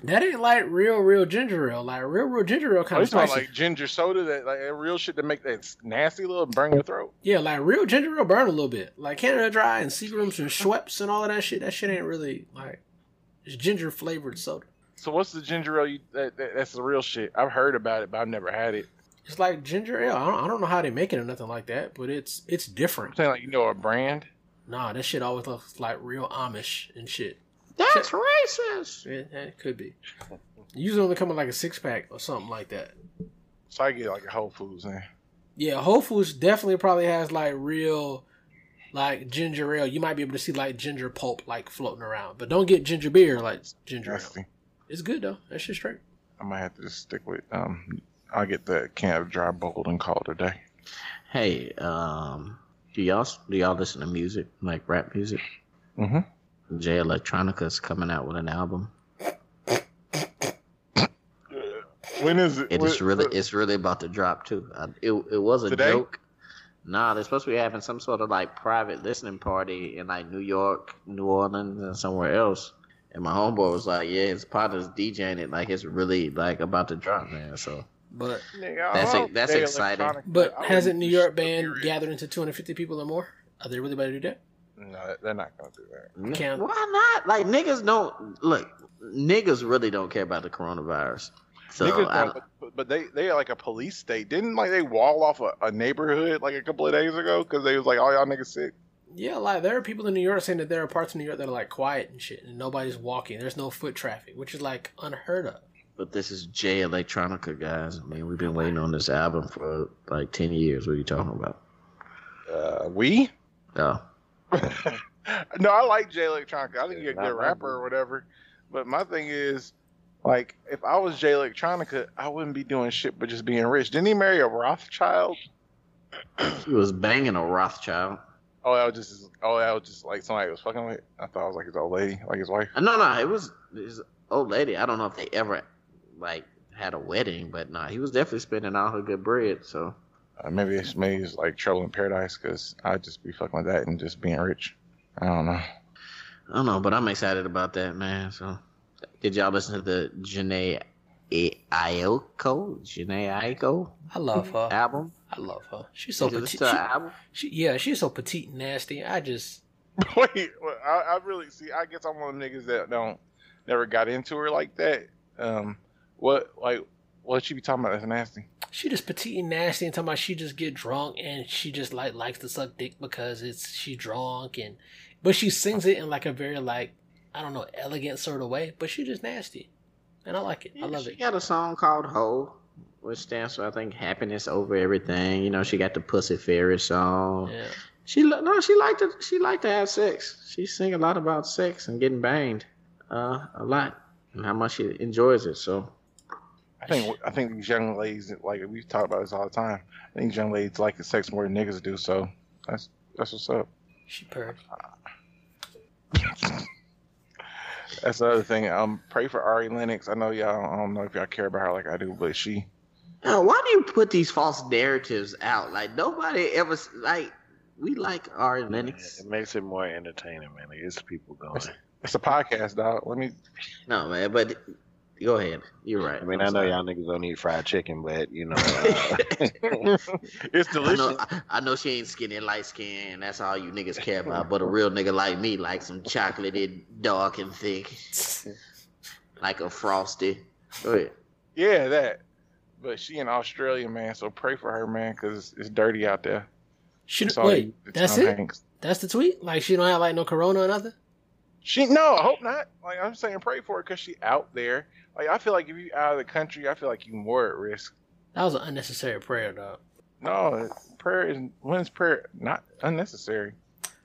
[SPEAKER 2] That ain't like real real ginger ale. Like real real ginger ale kind of
[SPEAKER 4] oh,
[SPEAKER 2] spicy.
[SPEAKER 4] about like ginger soda that like that real shit that make that nasty little burn your throat?
[SPEAKER 2] yeah, like real ginger ale burn a little bit. Like Canada Dry and Seagrams and Schweppes and all of that shit. That shit ain't really like it's ginger flavored soda.
[SPEAKER 4] So what's the ginger ale? You, that, that, that's the real shit. I've heard about it, but I've never had it.
[SPEAKER 2] It's like ginger ale. I don't, I don't know how they make it or nothing like that, but it's it's
[SPEAKER 4] I'm
[SPEAKER 2] different.
[SPEAKER 4] saying like you know a brand.
[SPEAKER 2] Nah, that shit always looks like real Amish and shit.
[SPEAKER 1] That's racist.
[SPEAKER 2] Yeah, it could be. Usually only come in like a six pack or something like that.
[SPEAKER 4] So I get like a Whole Foods then.
[SPEAKER 2] Yeah, Whole Foods definitely probably has like real, like ginger ale. You might be able to see like ginger pulp like floating around, but don't get ginger beer like ginger ale. It's good though. That shit straight.
[SPEAKER 4] I might have to just stick with. Um, I'll get the Canada Dry Bold and call it a day.
[SPEAKER 1] Hey, um, do y'all do y'all listen to music like rap music?
[SPEAKER 4] Mm-hmm.
[SPEAKER 1] Jay Electronica's coming out with an album.
[SPEAKER 4] When is it?
[SPEAKER 1] It is
[SPEAKER 4] When-
[SPEAKER 1] really it's really about to drop too. I, it it was a
[SPEAKER 4] Today?
[SPEAKER 1] joke. Nah, they're supposed to be having some sort of like private listening party in like New York, New Orleans, and somewhere else. And my homeboy was like, "Yeah, his partner's DJing it. Like it's really like about to drop, man." So
[SPEAKER 2] But
[SPEAKER 4] Nigga,
[SPEAKER 1] That's
[SPEAKER 4] don't
[SPEAKER 1] that's exciting.
[SPEAKER 2] but hasn't New York
[SPEAKER 4] shit,
[SPEAKER 2] band
[SPEAKER 4] period.
[SPEAKER 2] gathered into 250 people or more? Are they really about to do that?
[SPEAKER 4] No, they're not gonna do that.
[SPEAKER 2] Can't-
[SPEAKER 1] why not? Like niggas don't look. Niggas really don't care about the coronavirus. So
[SPEAKER 4] Niggas
[SPEAKER 1] I,
[SPEAKER 4] don't, but, but they they are like a police state. Didn't like they wall off a, a neighborhood like a couple of days ago because they was like, "All y'all niggas sick."
[SPEAKER 2] Yeah, like there are people in New York saying that there are parts of New York that are like quiet and shit, and nobody's walking. There's no foot traffic, which is like unheard of.
[SPEAKER 1] But this is Jay Electronica, guys. I mean, we've been waiting on this album for like ten years. What are you talking about?
[SPEAKER 4] Uh, we?
[SPEAKER 1] Oh,
[SPEAKER 4] no, I like Jay Electronica. I think he's a
[SPEAKER 3] Not
[SPEAKER 4] good rapper or whatever. But my thing is, like, if I was Jay Electronica, I wouldn't be doing shit but just being rich. Didn't he marry a Rothschild?
[SPEAKER 1] he was banging a Rothschild.
[SPEAKER 4] Oh, that was just oh, that was just like somebody was fucking with. I thought it was like his old lady, like his wife.
[SPEAKER 1] No, no, it was his old lady. I don't know if they ever like had a wedding, but nah, he was definitely spending all her good bread. So
[SPEAKER 4] Uh, maybe it's maybe it's like trouble in paradise because I'd just be fucking with that and just being rich. I don't know.
[SPEAKER 1] I don't know, but I'm excited about that, man. So did y'all listen to the Jhené Aiko Jhené Aiko
[SPEAKER 2] I love her.
[SPEAKER 1] album?
[SPEAKER 2] I love her. She's so
[SPEAKER 1] Did
[SPEAKER 2] petite. She,
[SPEAKER 1] album?
[SPEAKER 2] she- yeah, she's so petite and nasty. I just
[SPEAKER 4] Wait, well, I, I really see. I guess I'm one of them niggas that don't never got into her like that. Um, what like what she be talking about that's nasty?
[SPEAKER 2] she just petite and nasty and talking about she just get drunk and she just like likes to suck dick because it's she drunk and but she sings it in like a very like I don't know elegant sort of way. But she just nasty, and I like it. I love
[SPEAKER 1] she
[SPEAKER 2] it.
[SPEAKER 1] She got a song called Ho, which stands for I think happiness over everything. You know, she got the Pussy Fairy song.
[SPEAKER 2] Yeah.
[SPEAKER 1] She li- no, she liked to she liked to have sex. She sing a lot about sex and getting banged, uh, a lot, and how much she enjoys it. So
[SPEAKER 4] I think I think these young ladies like we talk about this all the time. I think these young ladies like the sex more than niggas do. So that's that's what's up.
[SPEAKER 2] She purred.
[SPEAKER 4] That's the other thing. Um, pray for Ari Lennox. I know y'all. I don't know if y'all care about her like I do, but she.
[SPEAKER 1] Now, why do you put these false narratives out? Like nobody ever like we like Ari Lennox.
[SPEAKER 3] It makes it more entertaining, man. It gets people going.
[SPEAKER 4] It's a podcast, dog. Let me.
[SPEAKER 1] No man, but go ahead. You're right.
[SPEAKER 3] I mean,
[SPEAKER 1] I'm
[SPEAKER 3] I know
[SPEAKER 1] sorry.
[SPEAKER 3] y'all niggas don't eat fried chicken, but you know, uh,
[SPEAKER 4] It's
[SPEAKER 1] I
[SPEAKER 4] delicious.
[SPEAKER 1] know, I, I know she ain't skinny, light skin. and That's all you niggas care about. But a real nigga like me like some chocolatey, dark and thick, like a frosty. Go ahead.
[SPEAKER 4] Yeah, that. But she in Australia, man. So pray for her, man, because it's, it's dirty out there.
[SPEAKER 2] She wait. That's it.
[SPEAKER 4] Hanks.
[SPEAKER 2] That's the tweet. Like she don't have like no corona or nothing.
[SPEAKER 4] She no, I hope not. Like I'm saying, pray for her because she out there. Like I feel like if you out of the country, I feel like you more at risk.
[SPEAKER 2] That was an unnecessary prayer, dog.
[SPEAKER 4] No, prayer is when's prayer not unnecessary.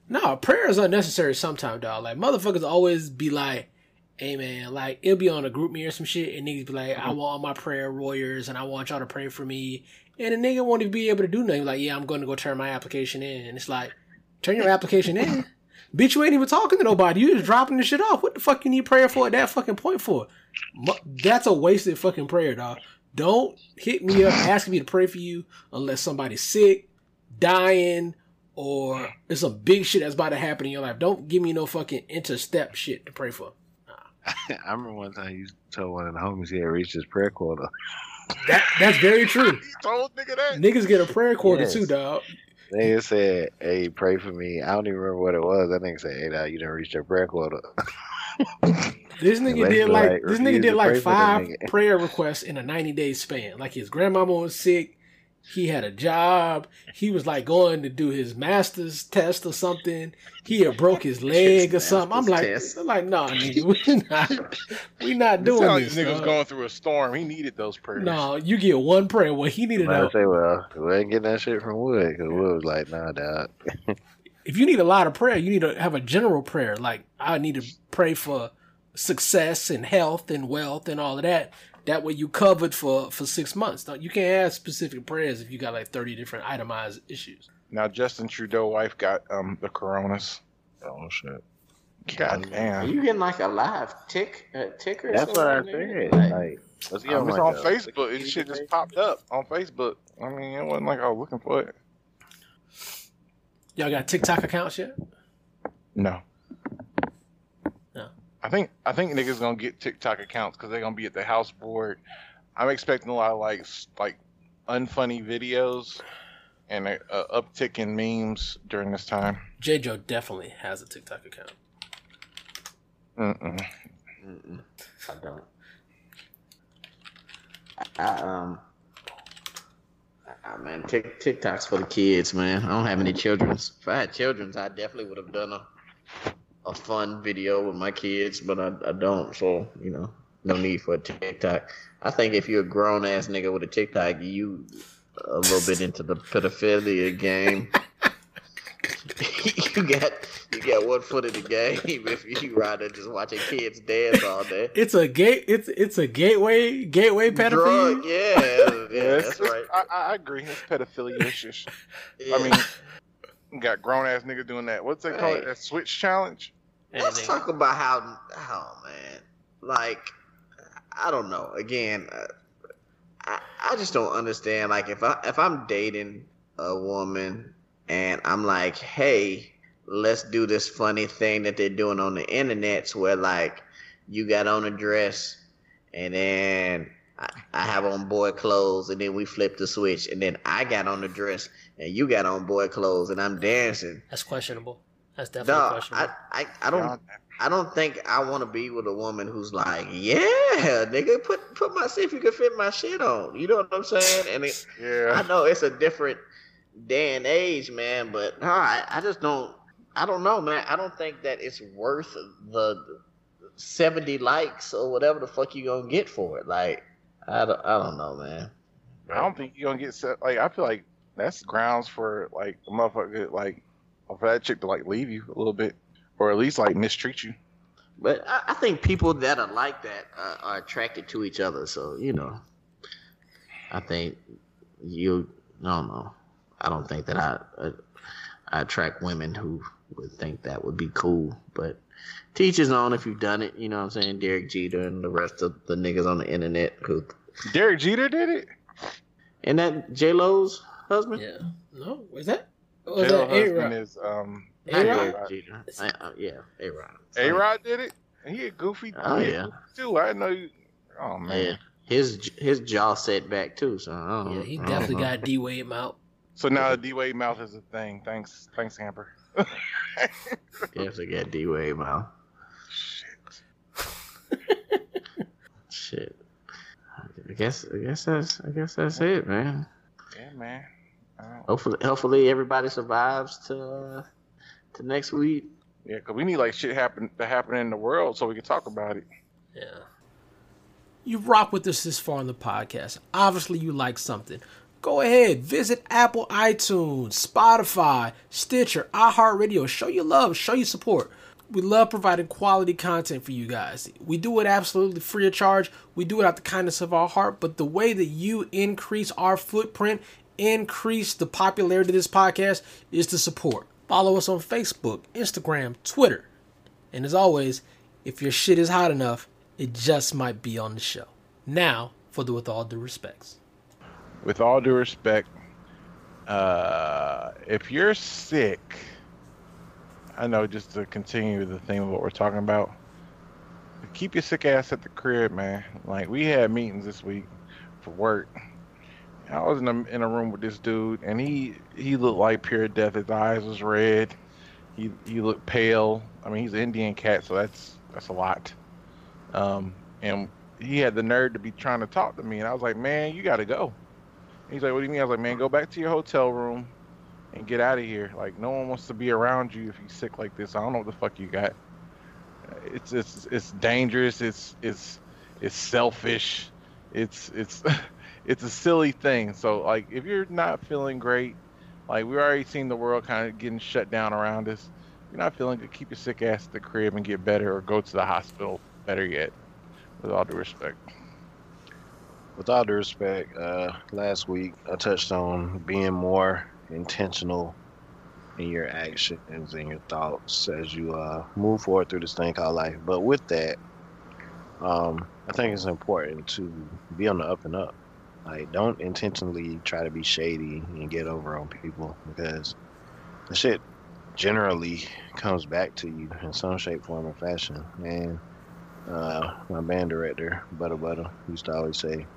[SPEAKER 2] No, prayer is unnecessary sometimes, dog. Like motherfuckers always be like, "Hey man," like it'll be on a GroupMe or some shit, and niggas be like, "I mm-hmm. want all my prayer warriors, and I want y'all to pray for me." And the nigga won't even be able to do nothing. Like, yeah, I'm going to go turn my application in, and it's like, turn your application in, bitch. You ain't even talking to nobody. You just dropping the shit off. What the fuck you need prayer for at that fucking point for? That's a wasted fucking prayer, dog. Don't hit me up asking me to pray for you unless somebody's sick, dying, or it's some big shit that's about to happen in your life. Don't give me no fucking interstep shit to pray for.
[SPEAKER 3] I remember one time you told one of the homies he had reached his prayer quota.
[SPEAKER 2] That that's very true.
[SPEAKER 4] He told nigga that.
[SPEAKER 2] Niggas get a prayer quota
[SPEAKER 3] Yes.
[SPEAKER 2] too, dog.
[SPEAKER 3] Nigga said, "Hey, pray for me." I don't even remember what it was. That nigga said, "Hey, now you didn't reach your prayer quota."
[SPEAKER 2] This nigga did like
[SPEAKER 3] like,
[SPEAKER 2] this nigga did like
[SPEAKER 3] pray for that
[SPEAKER 2] five prayer requests in a ninety day span. Like his grandmama was sick. He had a job. He was like going to do his master's test or something. He had broke his leg or something. I'm like,
[SPEAKER 1] test.
[SPEAKER 2] I'm like, no, nigga, we not, we not doing
[SPEAKER 4] sound like
[SPEAKER 2] this.
[SPEAKER 4] this nigga was going through a storm. He needed those prayers.
[SPEAKER 2] No, you get one prayer. Well, he needed
[SPEAKER 3] I
[SPEAKER 2] a,
[SPEAKER 3] say, "Well, we ain't getting that shit from Wood because Wood was like, nah, dog."
[SPEAKER 2] if you need a lot of prayer, you need to have a general prayer. Like I need to pray for success and health and wealth and all of that. That way you covered for for six months. Now you can't have specific prayers if you got like thirty different itemized issues.
[SPEAKER 4] Now Justin Trudeau wife got um the coronas.
[SPEAKER 3] Oh shit.
[SPEAKER 4] God
[SPEAKER 1] Are
[SPEAKER 4] damn.
[SPEAKER 1] you getting like a live tick, uh, ticker?
[SPEAKER 3] That's what I
[SPEAKER 1] something, nigga?
[SPEAKER 3] said.
[SPEAKER 1] Like,
[SPEAKER 3] Like, let's
[SPEAKER 4] Um,
[SPEAKER 3] get on,
[SPEAKER 4] it's
[SPEAKER 3] like
[SPEAKER 4] on
[SPEAKER 3] a
[SPEAKER 4] Facebook.
[SPEAKER 3] Wikipedia
[SPEAKER 4] It shit just popped up on Facebook. I mean, it wasn't like I was looking for it.
[SPEAKER 2] Y'all got TikTok accounts yet?
[SPEAKER 4] No.
[SPEAKER 2] No.
[SPEAKER 4] I think I think niggas gonna get TikTok accounts because they're gonna be at the house board. I'm expecting a lot of like like unfunny videos and a, a uptick in memes during this time.
[SPEAKER 2] J Joe definitely has a TikTok account.
[SPEAKER 4] Mm-mm.
[SPEAKER 1] Mm-mm, I don't. I, I um. I, man, Tik TikTok's for the kids, man. I don't have any childrens. If I had childrens, I definitely would have done a a fun video with my kids, but I, I don't. So you know, no need for a TikTok. I think if you're a grown ass nigga with a TikTok, you a little bit into the pedophilia game. you got you got one foot in the game if you rather just watching kids dance all day.
[SPEAKER 2] It's a gate. It's it's a gateway gateway pedophilia.
[SPEAKER 1] yeah, yeah,
[SPEAKER 4] Yeah,
[SPEAKER 1] that's right.
[SPEAKER 4] I, I agree. It's pedophilia. It's just,
[SPEAKER 1] Yeah.
[SPEAKER 4] I mean, you got grown ass nigga doing that. What's they call it?
[SPEAKER 1] Right.
[SPEAKER 4] That switch challenge.
[SPEAKER 1] let's talk about how. Oh man, like I don't know. Again, uh, I I just don't understand. Like if I if I'm dating a woman and I'm like, hey, let's do this funny thing that they're doing on the internets where like you got on a dress and then I, I have on boy clothes and then we flip the switch and then I got on the dress and you got on boy clothes and I'm dancing.
[SPEAKER 2] That's questionable. That's definitely
[SPEAKER 1] No,
[SPEAKER 2] questionable.
[SPEAKER 1] I, I, I don't I don't think I want to be with a woman who's like, yeah, nigga, put put my see if you can fit my shit on. You know what I'm saying? And it, I know it's a different day and age, man, but no, I, I just don't. I don't know, man. I don't think that it's worth the seventy likes or whatever the fuck you gonna get for it. Like, I don't, I don't know, man.
[SPEAKER 4] I don't think you're gonna get. Like, I feel like that's grounds for like a motherfucker, like for that chick to like leave you a little bit, or at least like mistreat you.
[SPEAKER 1] But I, I think people that are like that uh, are attracted to each other. So you know, I think you. I don't know. I don't think that I uh, I attract women who would think that would be cool. But teachers on if you've done it. You know what I'm saying? Derek Jeter and the rest of the niggas on the internet who.
[SPEAKER 4] Derek Jeter did it.
[SPEAKER 1] And that J Lo's husband.
[SPEAKER 2] yeah. No, is that? Was
[SPEAKER 4] J-Lo
[SPEAKER 2] that
[SPEAKER 4] husband
[SPEAKER 2] A-Rod?
[SPEAKER 4] is um
[SPEAKER 2] A-Rod?
[SPEAKER 1] Derek Jeter. I, uh, yeah, A Rod.
[SPEAKER 4] A Rod did it. He a goofy.
[SPEAKER 1] Oh,
[SPEAKER 4] he
[SPEAKER 1] yeah.
[SPEAKER 4] goofy too. I didn't know you. Oh man.
[SPEAKER 1] Yeah, his his jaw set back too. So I don't,
[SPEAKER 2] Yeah, he definitely got D Wade mouth.
[SPEAKER 4] So now D Wade mouth is a thing. Thanks, thanks, Amber.
[SPEAKER 1] Definitely got D Wade mouth.
[SPEAKER 4] Shit.
[SPEAKER 1] Shit. I guess I guess that's I guess that's it, man.
[SPEAKER 4] Yeah, man. I don't-
[SPEAKER 1] Hopefully hopefully everybody survives to uh, to next week.
[SPEAKER 4] Yeah, cause we need like shit happen to happen in the world so we can talk about it.
[SPEAKER 2] Yeah. You rock with us this far in the podcast. Obviously, you like something. Go ahead, visit Apple, iTunes, Spotify, Stitcher, iHeartRadio. Show your love, show your support. We love providing quality content for you guys. We do it absolutely free of charge. We do it out the kindness of our heart. But the way that you increase our footprint, increase the popularity of this podcast, is to support. Follow us on Facebook, Instagram, Twitter. And as always, if your shit is hot enough, it just might be on the show. Now, for the with all due respects.
[SPEAKER 4] With all due respect, uh, if you're sick, I know just to continue the theme of what we're talking about, keep your sick ass at the crib, man. Like we had meetings this week for work. I was in a, in a room with this dude, and he he looked like pure death. His eyes was red. He he looked pale. I mean, he's an Indian cat, so that's that's a lot. Um, and he had the nerve to be trying to talk to me, and I was like, man, you got to go. He's like, what do you mean? I was like, man, go back to your hotel room and get out of here. Like, no one wants to be around you if you're sick like this. I don't know what the fuck you got. It's it's it's dangerous. It's it's it's selfish. It's it's it's a silly thing. So like, if you're not feeling great, like we already seen the world kind of getting shut down around us. If you're not feeling good, keep your sick ass at the crib and get better, or go to the hospital better yet. With all due respect.
[SPEAKER 3] With all due respect, uh, last week I touched on being more intentional in your actions and your thoughts as you uh, move forward through this thing called life. But with that, um, I think it's important to be on the up and up. Like, don't intentionally try to be shady and get over on people because the shit generally comes back to you in some shape, form, or fashion. And uh, my band director, Butter Butter, used to always say,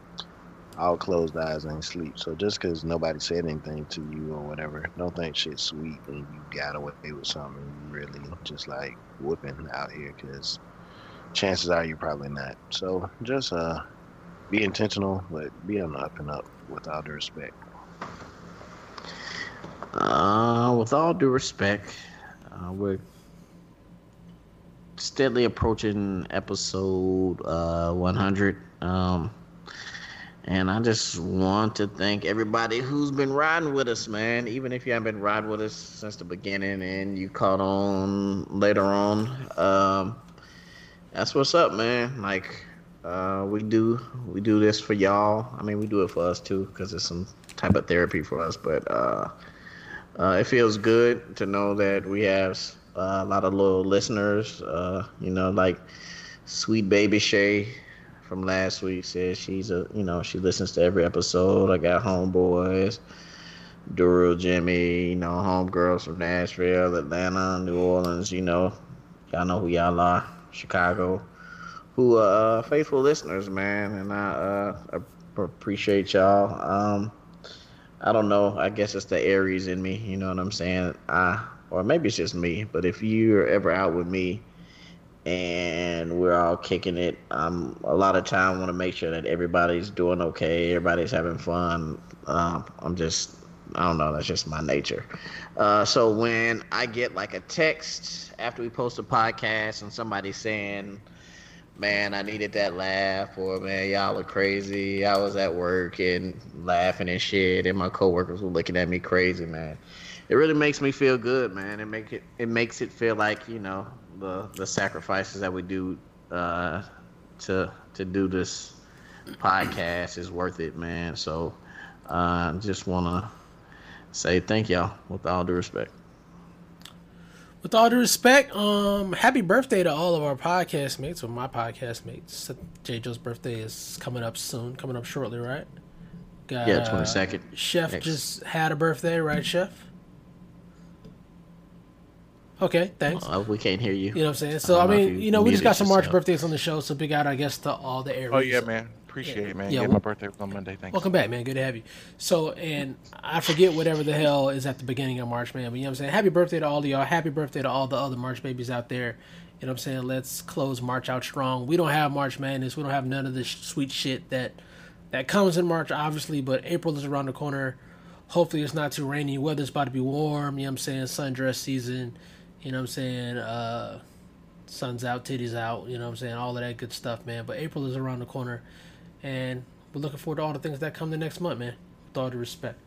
[SPEAKER 3] all closed eyes ain't sleep. So just because nobody said anything to you or whatever, don't think shit's sweet and you got away with something really just like whooping out here because chances are you're probably not. So just uh, be intentional, but be on the up and up with all due respect.
[SPEAKER 1] Uh, with all due respect, uh, we're steadily approaching episode uh, 100. Um, and I just want to thank everybody who's been riding with us, man. Even if you haven't been riding with us since the beginning and you caught on later on, um, that's what's up, man. Like, uh, we do we do this for y'all. I mean, we do it for us too because it's some type of therapy for us. But uh, uh, it feels good to know that we have a lot of loyal listeners. Uh, you know, like sweet baby Shay from last week says she's a you know she listens to every episode. I got homeboys, Duro Jimmy, you know homegirls from Nashville, Atlanta, New Orleans. You know, y'all know who y'all are. Chicago, who are uh, faithful listeners, man, and I uh, appreciate y'all. Um, I don't know. I guess it's the Aries in me. You know what I'm saying? I or maybe it's just me. But if you're ever out with me and we're all kicking it. Um, a lot of time want to make sure that everybody's doing okay, everybody's having fun. Um, I'm just, I don't know, that's just my nature. Uh, so when I get like a text after we post a podcast and somebody saying, man, I needed that laugh, or man, y'all are crazy. I was at work and laughing and shit, and my coworkers were looking at me crazy, man. It really makes me feel good, man. It make it it makes it feel like you know the the sacrifices that we do uh, to to do this podcast is worth it, man. So I uh, just want to say thank y'all with all due respect.
[SPEAKER 2] With all due respect, um, happy birthday to all of our podcast mates, or my podcast mates. J. Joe's birthday is coming up soon, coming up shortly, right?
[SPEAKER 1] Got, yeah, twenty second.
[SPEAKER 2] Uh, Chef Next. just had a birthday, right, Chef? Okay, thanks.
[SPEAKER 1] Uh, we can't hear you.
[SPEAKER 2] You know what I'm saying? So I, I mean, you, you know, we just got some March birthdays on the show, so big out, I guess, to all the areas.
[SPEAKER 4] Oh yeah, man. Appreciate yeah. it, man. Yeah, yeah my birthday was on Monday. Thanks.
[SPEAKER 2] Welcome back, man. Good to have you. So, and I forget whatever the hell is at the beginning of March, man. But you know what I'm saying? Happy birthday to all of y'all. Happy birthday to all the other March babies out there. You know what I'm saying? Let's close March out strong. We don't have March Madness. We don't have none of this sweet shit that that comes in March, obviously. But April is around the corner. Hopefully, it's not too rainy. Weather's about to be warm. You know what I'm saying? Sundress season. You know what I'm saying? Uh, sun's out, titties out. You know what I'm saying? All of that good stuff, man. But April is around the corner, and we're looking forward to all the things that come the next month, man. With all due respect.